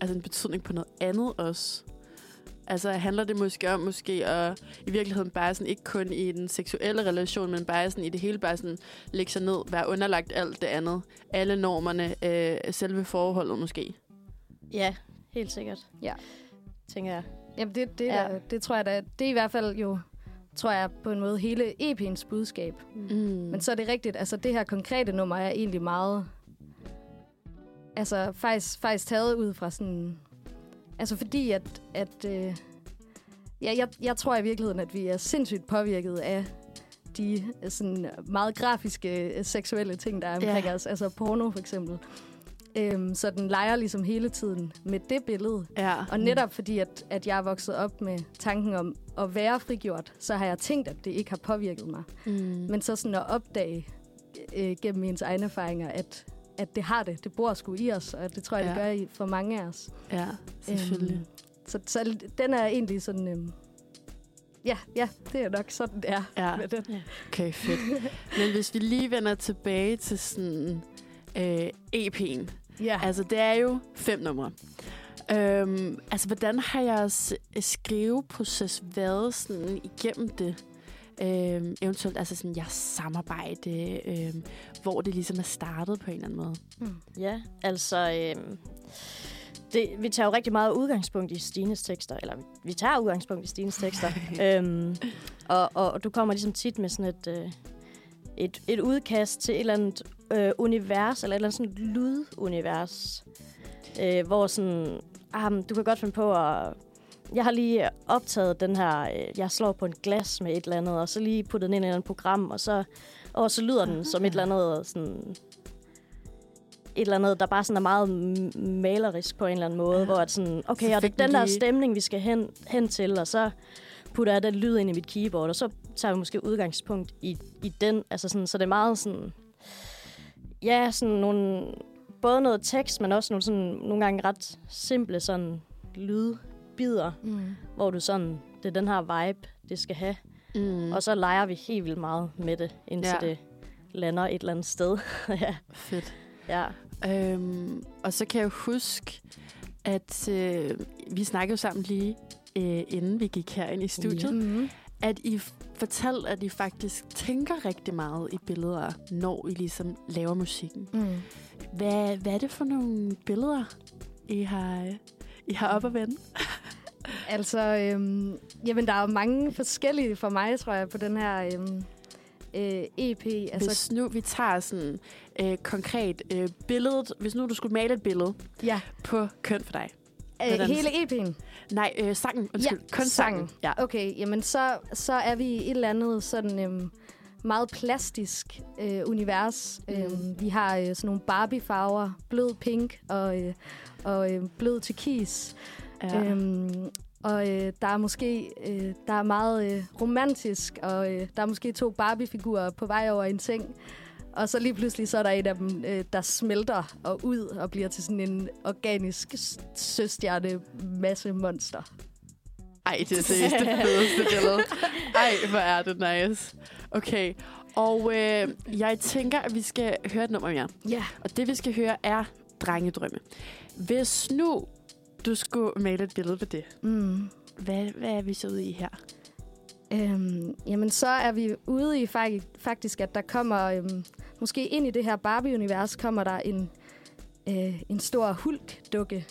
altså en betydning på noget andet også? Altså handler det måske om måske at i virkeligheden bare sådan, ikke kun i den seksuelle relation, men bare sådan i det hele bare sådan lægge sig ned, være underlagt alt det andet. Alle normerne, øh, selve forholdet måske. Ja, helt sikkert. Ja. Tænker jeg. Jamen, det, det, Ja. ja. det tror jeg da, det er i hvert fald jo, tror jeg på en måde, hele EP'ens budskab. Mm. Men så er det rigtigt, altså det her konkrete nummer er egentlig meget, altså faktisk, faktisk taget ud fra sådan, altså fordi at, at øh, ja, jeg, jeg tror i virkeligheden, at vi er sindssygt påvirket af de øh, sådan meget grafiske øh, seksuelle ting, der er omkring Ja. os, altså porno for eksempel. Øhm, så den leger ligesom hele tiden med det billede. Ja. Og netop fordi, at, at jeg er vokset op med tanken om at være frigjort, så har jeg tænkt, at det ikke har påvirket mig. Mm. Men så sådan at opdage øh, gennem ens egne erfaringer, at, at det har det. Det bor sgu i os, og det tror jeg, ja. det gør i, for mange af os. Ja, selvfølgelig. Øhm, så, så den er egentlig sådan... Øhm, ja, ja, det er nok sådan, det er Ja. med den. Okay, fedt. Men hvis vi lige vender tilbage til sådan øh, EP'en. Ja. Altså, det er jo fem numre. Øhm, altså, hvordan har jeres skriveproces været sådan igennem det? Øhm, eventuelt altså sådan jeres samarbejde, øhm, hvor det ligesom er startet på en eller anden måde. Mm. Ja, altså... Øhm, det, vi tager jo rigtig meget udgangspunkt i Stines tekster, eller vi tager udgangspunkt i Stines tekster. øhm, og, og, og du kommer ligesom tit med sådan et, øh, et, et udkast til et eller andet øh, univers, eller et eller andet sådan lydunivers, øh, hvor sådan, ah, du kan godt finde på at... Jeg har lige optaget den her, øh, jeg slår på en glas med et eller andet, og så lige puttet den ind i et eller andet program, og så, og så lyder den som et eller andet sådan et eller andet, der bare sådan er meget malerisk på en eller anden måde, Ja. hvor at sådan, Så okay, og det er den der stemning, vi skal hen, hen til, og så putter jeg den lyd ind i mit keyboard, og så tager vi måske udgangspunkt i, i den, altså sådan, så det er meget sådan, ja, sådan nogle, både noget tekst, men også nogle, sådan, nogle gange ret simple sådan lydbider, Mm. hvor du sådan, det er den her vibe, det skal have, Mm. og så leger vi helt vildt meget med det, indtil Ja. det lander et eller andet sted. ja. Fedt. ja. Øhm, og så kan jeg huske, at øh, vi snakkede jo sammen lige øh, inden vi gik herind i studiet, Mm. at I f- fortalte, at I faktisk tænker rigtig meget i billeder, når I ligesom laver musikken. Mm. Hvad, hvad er det for nogle billeder, I har, I har op at vende? Altså, øhm, jamen, der er jo mange forskellige for mig, tror jeg, på den her øhm, øh, EP. Altså, hvis nu vi tager sådan øh, konkret øh, billedet, hvis nu du skulle male et billede ja, på køn for dig. øh, hele EP'en. Nej, øh, sangen. Undskyld, Ja, kun sangen. Ja. Okay, jamen så, så er vi i et eller andet sådan øhm, meget plastisk øh, univers. Mm. Øhm, vi har øh, sådan nogle Barbie-farver, blød pink og, øh, og øh, blød turkis. Ja. Øhm, og øh, der er måske øh, der er meget øh, romantisk, og øh, der er måske to Barbie-figurer på vej over en seng. Og så lige pludselig så er der en af dem, øh, der smelter og ud og bliver til sådan en organisk søstjerne masse monster. Ej, det er seriøst det fedeste billede. Ej, hvor er det nice. Okay, og øh, jeg tænker, at vi skal høre et nummer mere. Ja. Og det, vi skal høre, er Drengedrømme. Hvis nu du skulle male et billede på det, Mm. hvad, hvad er vi så ude i her? Øhm, jamen, så er vi ude i faktisk, at der kommer, øhm, måske ind i det her Barbie-univers, kommer der en, øh, en stor hulk-dukke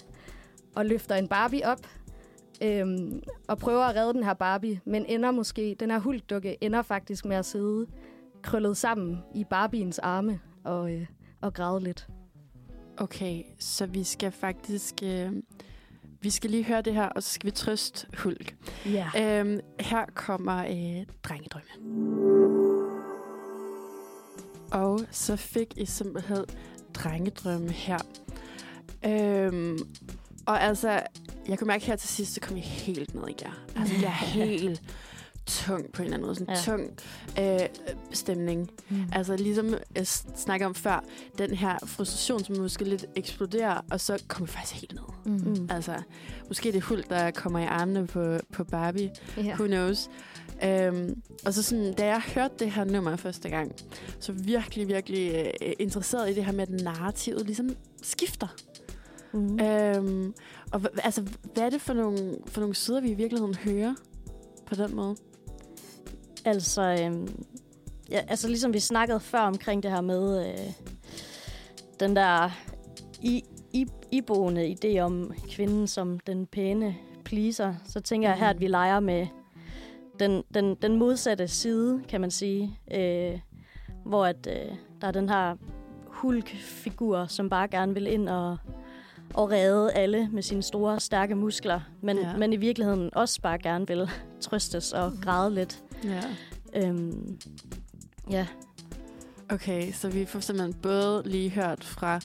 og løfter en Barbie op øhm, og prøver at redde den her Barbie, men ender måske, den her hulk-dukke ender faktisk med at sidde krøllet sammen i Barbiens arme og, øh, og græde lidt. Okay, så vi skal faktisk... Øh, vi skal lige høre det her, og så skal vi trøste Hulk. Ja. Øhm, her kommer øh, Drengedrømme. Og så fik I simpelthen Drengedrømme her. Øhm, og altså, jeg kunne mærke her til sidst, så kom jeg helt ned i jer. Altså, jeg er helt tung på en eller anden måde. Sådan en Ja. tung øh, stemning. Mm. Altså ligesom jeg snakker om før, den her frustration, som måske lidt eksploderer, og så kommer faktisk helt ned. Mm. Mm. Altså, måske det er Hult, der kommer i armene på, på Barbie. Ja. Who knows? Øhm, og så sådan, da jeg hørte det her nummer første gang, så virkelig, virkelig øh, interesseret i det her med, at narrativet ligesom skifter. Mm. Øhm, og altså, hvad er det for nogle, for nogle sider, vi i virkeligheden hører på den måde? Altså, øhm, ja, altså ligesom vi snakkede før omkring det her med øh, den der i, i, iboende idé om kvinden som den pæne pleaser, så tænker jeg her, at vi leger med den, den, den modsatte side, kan man sige. Øh, hvor at, øh, der er den her hulk-figur, som bare gerne vil ind og, og redde alle med sine store, stærke muskler, men, Ja. ja. men i virkeligheden også bare gerne vil trøstes og græde lidt. Ja. Øhm, ja. Okay, så vi får simpelthen både lige hørt fra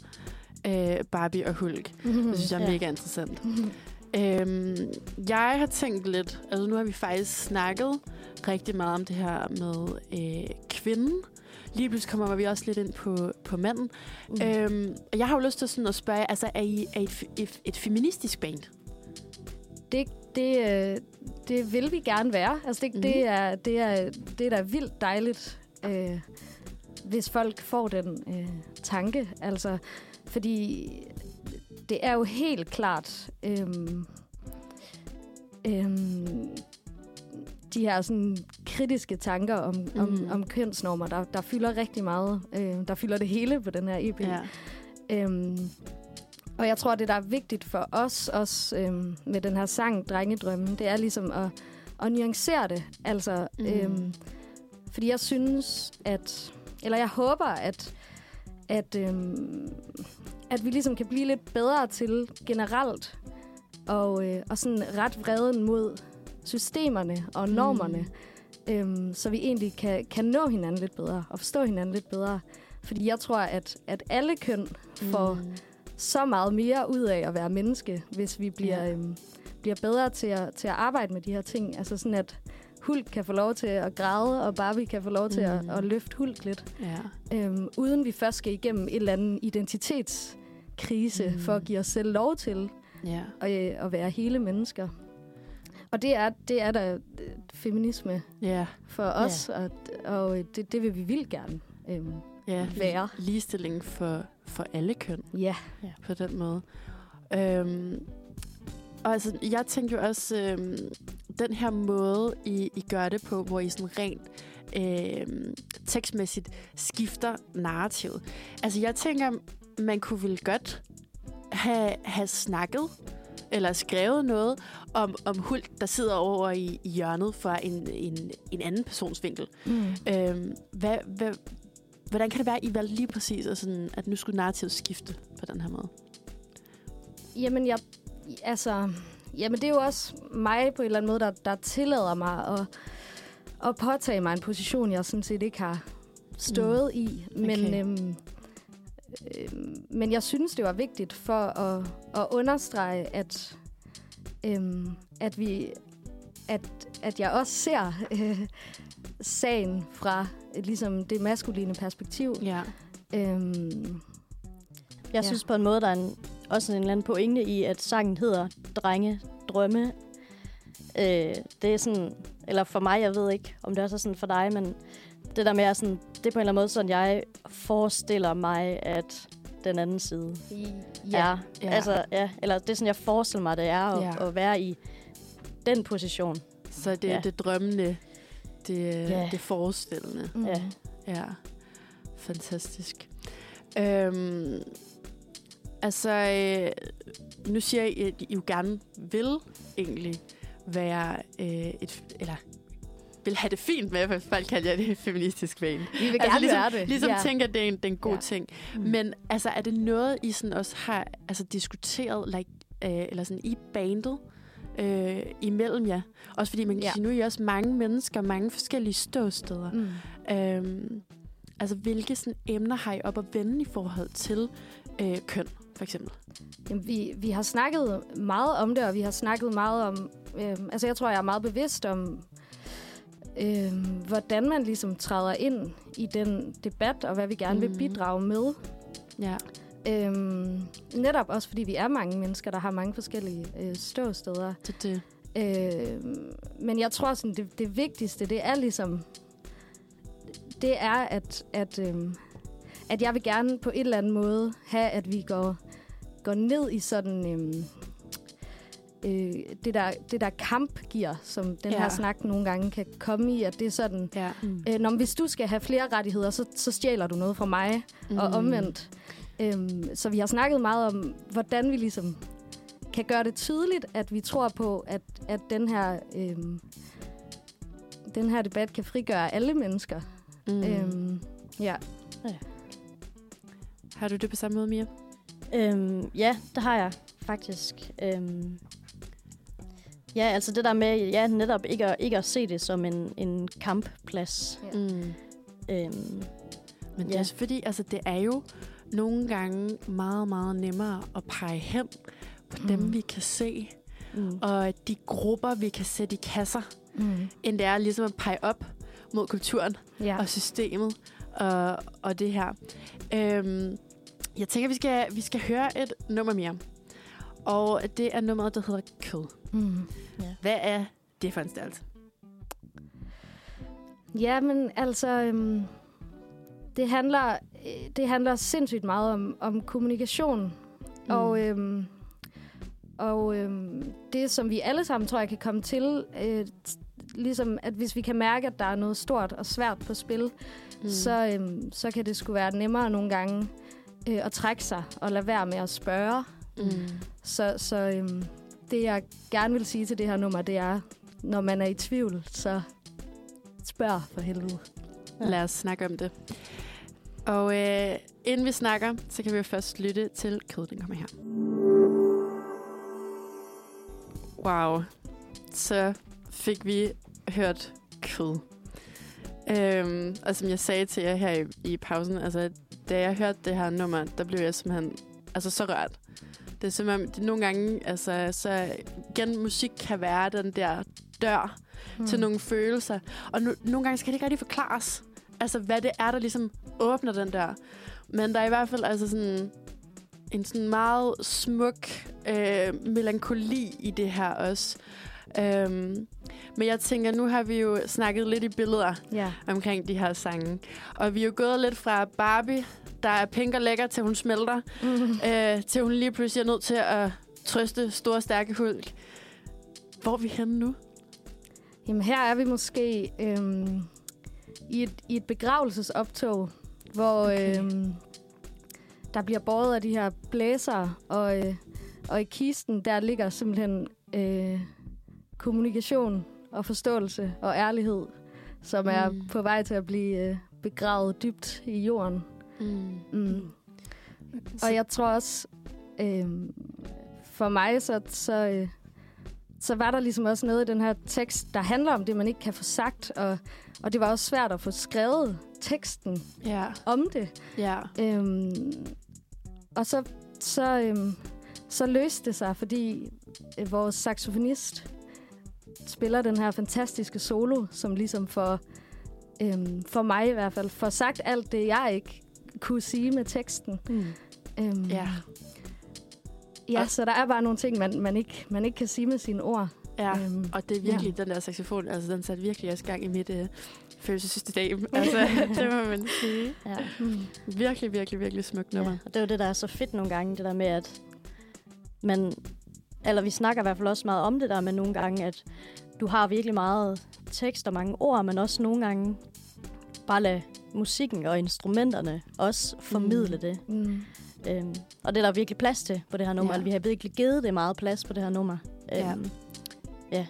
øh, Barbie og Hulk. Det synes jeg er Ja. mega interessant. Øhm, jeg har tænkt lidt, altså nu har vi faktisk snakket rigtig meget om det her med øh, kvinden. Lige pludselig kommer vi også lidt ind på, på manden. Mm. Øhm, og jeg har jo lyst til sådan at spørge, altså er I, er I et, et, et feministisk band? det, det, øh, det vil vi gerne være. Altså det, mm-hmm. det, Mhm. er, det, er, det er da vildt dejligt, øh, hvis folk får den øh, tanke. Altså, fordi det er jo helt klart øhm, øhm, de her sådan kritiske tanker om, mm. om, Mhm. om kønsnormer, der, der fylder rigtig meget. Øh, der fylder det hele på den her EP. Øhm, og jeg tror, det der er vigtigt for os også øhm, med den her sang, Drengedrømmen, det er ligesom at, at nuancere det. Altså, Mm. øhm, fordi jeg synes, at... Eller jeg håber, at, at, øhm, at vi ligesom kan blive lidt bedre til generelt og, øh, og sådan ret vreden mod systemerne og normerne, mm. øhm, så vi egentlig kan, kan nå hinanden lidt bedre og forstå hinanden lidt bedre. Fordi jeg tror, at, at alle køn får Mm. Så meget mere ud af at være menneske, hvis vi bliver, Ja. ja. øhm, bliver bedre til at, til at arbejde med de her ting. Altså sådan, at Hulk kan få lov til at græde, og Barbie kan få lov til Mm. at, at løfte Hulk lidt. Ja. Øhm, uden vi først skal igennem et eller andet identitetskrise, Mm. for at give os selv lov til Ja. at, øh, at være hele mennesker. Og det er, det er da øh, feminisme Ja. for os, og, og øh, det, det vil vi vildt gerne øhm, Ja. være. Ligestilling for, for alle køn. Ja. på den måde. Øhm, og altså, jeg tænkte jo også, øhm, den her måde, I, I gør det på, hvor I sådan rent øhm, tekstmæssigt skifter narrativet. Altså, jeg tænker, man kunne vel godt have, have snakket eller skrevet noget om, om Hulk, der sidder over i, i hjørnet fra en, en, en anden persons vinkel. Mm. Øhm, hvad, hvad, hvordan kan det være, at I valgte lige præcis, at, sådan, at nu skulle narrativet skifte på den her måde? Jamen, jeg, altså, jamen, det er jo også mig på en eller anden måde, der, der tillader mig at, at påtage mig en position, jeg sådan set ikke har stået mm. i. Men, Okay. øhm, øhm, men jeg synes, det var vigtigt for at, at understrege, at, øhm, at vi at, at jeg også ser øh, sagen fra ligesom det maskuline perspektiv. Ja. Jeg Øhm, Ja. synes på en måde, der er en, også en eller anden pointe i, at sangen hedder Drenge Drømme. Øh, det er sådan, eller for mig, jeg ved ikke, om det også er sådan for dig, men det der med, at sådan, det er på en eller anden måde sådan, jeg forestiller mig, at den anden side ja. er. Ja. Altså, ja, eller det er sådan, jeg forestiller mig, det er at, Ja. at være i den position. Så det er Ja. det drømmende, det, Ja. det forestillende. Mm. Ja. Ja, fantastisk. Øhm, Altså, øh, nu siger I, at I jo gerne vil egentlig være øh, et... Eller vil have det fint med, at folk kalder det et feministisk vane. Vi vil Altså, gerne ligesom- være det. Ligesom ja. tænker, at det er en, det er en god ja. ting. Mm. Men altså, er det noget, I sådan også har altså, diskuteret, like, øh, eller sådan i bandet, øh, imellem jer? Også fordi man kan Ja. sige, nu er I også mange mennesker, mange forskellige ståsteder. Mm. Øhm, altså, hvilke sådan, emner har I op at vende i forhold til øh, køn, for eksempel? Jamen, vi, vi har snakket meget om det, og vi har snakket meget om... Øh, altså, jeg tror, jeg er meget bevidst om, øh, hvordan man ligesom træder ind i den debat, og hvad vi gerne mm. vil bidrage med. Ja. Øhm, netop også, fordi vi er mange mennesker, der har mange forskellige øh, ståsteder. Det, det. Øh, men jeg tror, sådan, det, det vigtigste, det er ligesom... Det er, at, at, øhm, at jeg vil gerne på en eller anden måde have, at vi går, går ned i sådan... Øhm, øh, det, der, det der kampgear, som den. Ja. her snak nogle gange kan komme i, at det er sådan... Ja. Mm. Øh, når, hvis du skal have flere rettigheder, så, så stjæler du noget fra mig, mm. og omvendt. Øhm, så vi har snakket meget om, hvordan vi ligesom kan gøre det tydeligt, at vi tror på, at, at den, her, øhm, den her debat kan frigøre alle mennesker. Mm. Øhm. Øhm, ja. Har du det på samme måde, Mia? Øhm, ja, det har jeg faktisk. Øhm, ja, altså det der med ja, netop ikke at, ikke at se det som en, en kampplads. Ja. Mm. Øhm, Men det er Ja. også fordi, altså det er jo nogle gange meget, meget nemmere at pege hen på mm. dem, vi kan se, mm, og de grupper, vi kan sætte i kasser, Mm. end det er ligesom at pege op mod kulturen Ja. og systemet og, og det her. Øhm, jeg tænker, vi skal, vi skal høre et nummer mere. Og det er nummeret, der hedder Kød. Mm. Hvad er det for en størrelse? Ja, men altså, øhm, det, handler, det handler sindssygt meget om, om kommunikation. Mm. Og, øhm, og øhm, det, som vi alle sammen, tror jeg, kan komme til, øh, ligesom at hvis vi kan mærke, at der er noget stort og svært på spil, mm. så, øhm, så kan det sgu være nemmere nogle gange øh, at trække sig og lade være med at spørge. Mm. Så, så øhm, det, jeg gerne vil sige til det her nummer, det er, når man er i tvivl, så spørg for helvede. Lad os snakke om det. Og øh, inden vi snakker, så kan vi jo først lytte til kød, den kommer her. Wow. Så fik vi hørt kød. Øhm, og som jeg sagde til jer her i, i pausen, altså, da jeg hørte det her nummer, der blev jeg simpelthen altså, så rørt. Det er om, det nogle gange, altså, så igen, musik kan være den der dør mm. til nogle følelser. Og no, nogle gange skal det ikke rigtig forklares, altså hvad det er, der ligesom åbner den der. Men der er i hvert fald altså sådan en sådan meget smuk øh, melankoli i det her også. Øhm, men jeg tænker, nu har vi jo snakket lidt i billeder Ja. omkring de her sange. Og vi er jo gået lidt fra Barbie, der er pink og lækker, til hun smelter, Mm. øh, til hun lige pludselig er nødt til at trøste store, stærke hulk. Hvor er vi henne nu? Jamen her er vi måske øhm, i, et, i et begravelsesoptog, hvor Okay. øhm, der bliver båret af de her blæser, og, øh, og i kisten der ligger simpelthen øh, kommunikation og forståelse og ærlighed, som er Mm. på vej til at blive øh, begravet dybt i jorden. Mm. Mm. Og jeg tror også, øh, for mig, så, så, øh, så var der ligesom også noget i den her tekst, der handler om det, man ikke kan få sagt. Og, og det var også svært at få skrevet teksten Ja, om det. ja. Øhm, og så, så, øhm, så løste det sig, fordi øh, vores saxofonist spiller den her fantastiske solo, som ligesom for, øhm, for mig i hvert fald, får sagt alt det, jeg ikke kunne sige med teksten. mm. Øhm, Ja. Ja, så der er bare nogle ting, man, man, ikke, man ikke kan sige med sine ord. ja. Øhm, Og det er virkelig, ja. den der saxofon, altså den satte virkelig også gang i mit øh, følelsessystem. Altså, det må man sige. Ja. mm, Virkelig, virkelig, virkelig smukt nummer. Ja, og det er jo det, der er så fedt nogle gange, det der med, at man, eller vi snakker i hvert fald også meget om det der med nogle gange, at du har virkelig meget tekst og mange ord, men også nogle gange bare lade musikken og instrumenterne også formidle Mm. det. mm, Øhm, og det er der virkelig plads til på det her nummer. Ja. Vi har virkelig givet det meget plads på det her nummer. Ja. Øhm, ja.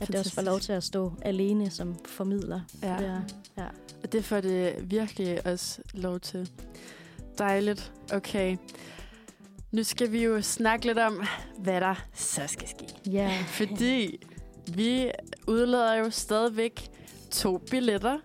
At det også får lov til at stå alene som formidler. Ja. Det er, ja. Og det får det virkelig også lov til. Dejligt. Okay. Nu skal vi jo snakke lidt om, hvad der så skal ske. Ja. Fordi vi udlader jo stadigvæk to billetter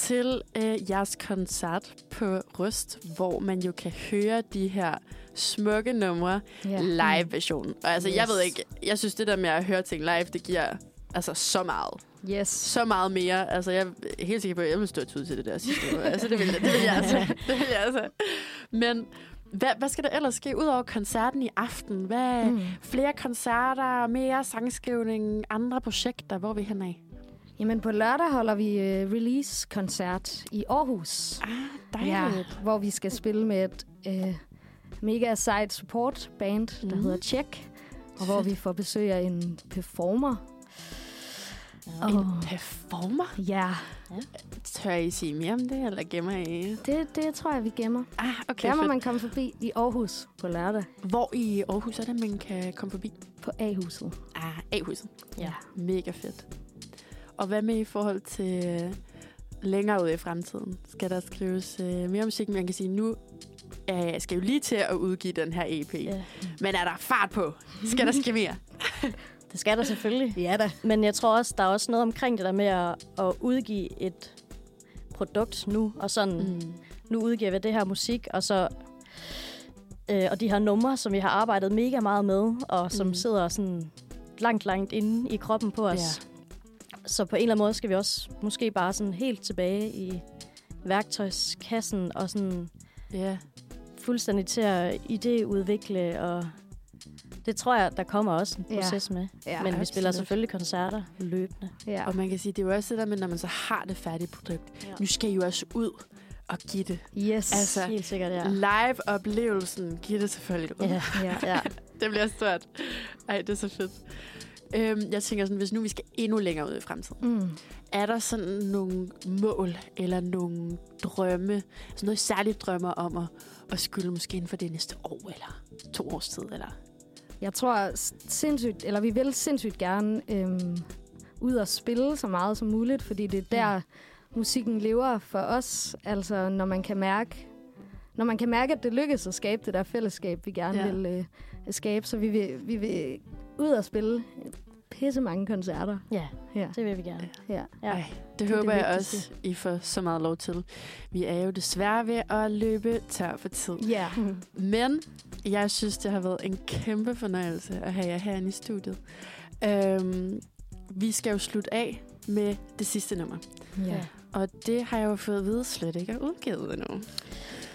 til øh, jeres koncert på Røst, hvor man jo kan høre de her smukke numre ja. live-version. Og altså, yes. jeg ved ikke, jeg synes det der med at høre ting live, det giver altså så meget. Yes. Så meget mere. Altså, jeg er helt sikker på, at jeg vil stå ud til det der sidste år. Altså, det vil, det vil jeg altså. Det vil jeg altså. Men hvad, hvad skal der ellers ske ud over koncerten i aften? Hvad, mm. Mm. Flere koncerter, mere sangskrivning, andre projekter. Hvor er vi henad? Jamen, på lørdag holder vi øh, release-koncert i Aarhus. Ah, Ja, dejligt. hvor vi skal spille med et øh, mega sejt support-band, der Mhm. hedder Check. Og hvor vi får besøg af en performer. Ja. En performer? Ja, Tør I sige mere om det, eller gemmer I? det, det tror jeg, vi gemmer. Ah, okay, der må fedt. man komme forbi i Aarhus på lørdag Hvor i Aarhus er det, man kan komme forbi? på A-huset. Ah, A-huset. Ja. Mega fedt. Og hvad med i forhold til øh, længere ud i fremtiden? Skal der skrives øh, mere musik? Man kan sige, nu øh, skal jo lige til at udgive den her EP. Ja. Men er der fart på? Skal der ske mere? Det skal der selvfølgelig. Ja da. Men jeg tror også, der er også noget omkring det der med at, at udgive et produkt nu, og sådan, mm. nu udgiver vi det her musik, og så øh, og de her numre, som vi har arbejdet mega meget med, og som Mm. sidder sådan langt, langt inde i kroppen på os. Ja. Så på en eller anden måde skal vi også måske bare sådan helt tilbage i værktøjskassen og sådan Ja. fuldstændig til at idéudvikle, og det tror jeg, der kommer også en Ja. proces med. Ja, Men vi spiller selvfølgelig koncerter løbende. Ja. Og man kan sige, det er jo også det der med, når man så har det færdige produkt. Ja. Nu skal I jo også ud og give det. Yes. Altså, Helt sikkert, ja. Live-oplevelsen, giv det selvfølgelig ud. Ja, ja. ja. Det bliver stort. Ej, det er så fedt. Øhm, jeg tænker sådan, hvis nu vi skal endnu længere ud i fremtiden, Mm. er der sådan nogle mål eller nogle drømme, sådan noget særligt drømmer om at, at skylde måske inden for det næste år eller to års tid? Eller? Jeg tror sindssygt, eller vi vil sindssygt gerne øhm, ud og spille så meget som muligt, fordi det er der, musikken lever for os. Altså, når man kan mærke, når man kan mærke, at det lykkes at skabe det der fællesskab, vi gerne ja. vil øh, skabe. Så vi vil, vi vil ud og spille pisse mange koncerter. ja, Ja. det vil vi gerne. ja. Ja. Ej, det, det det håber jeg vigtigste. også, I får så meget lov til. Vi er jo desværre ved at løbe tør for tid. Ja. Men jeg synes, det har været en kæmpe fornøjelse at have jer herinde i studiet. Øhm, vi skal jo slutte af med det sidste nummer. ja. Og det har jeg jo fået at vide slet ikke er udgivet endnu.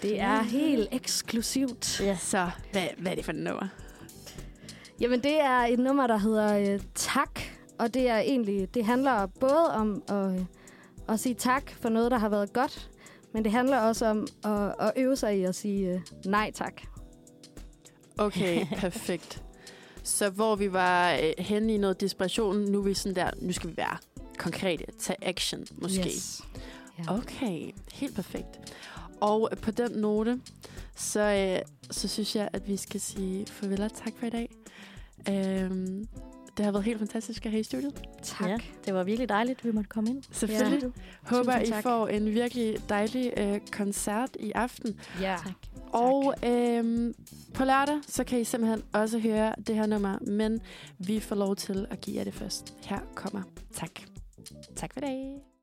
Det er helt eksklusivt. Ja. Så hvad, hvad er det for et nummer? Jamen, det er et nummer, der hedder øh, Tak. Og det er egentlig, det handler både om at, øh, at sige tak for noget, der har været godt, men det handler også om at, at øve sig i at sige øh, nej tak. Okay, perfekt. Så hvor vi var øh, henne i noget desperation, nu er vi sådan der, nu skal vi være konkrete, tage action måske. Yes. Ja. Okay, helt perfekt. Og på den note, så, øh, så synes jeg, at vi skal sige farvel og tak for i dag. Øhm, det har været helt fantastisk at have i studiet. Tak. Ja, det var virkelig dejligt, at vi måtte komme ind. Selvfølgelig. Ja. Håber, Tusind I tak. får en virkelig dejlig øh, koncert i aften. Ja. Tak. Og øhm, på lørdag, så kan I simpelthen også høre det her nummer, men vi får lov til at give jer det først. Her kommer tak. Tak for i dag.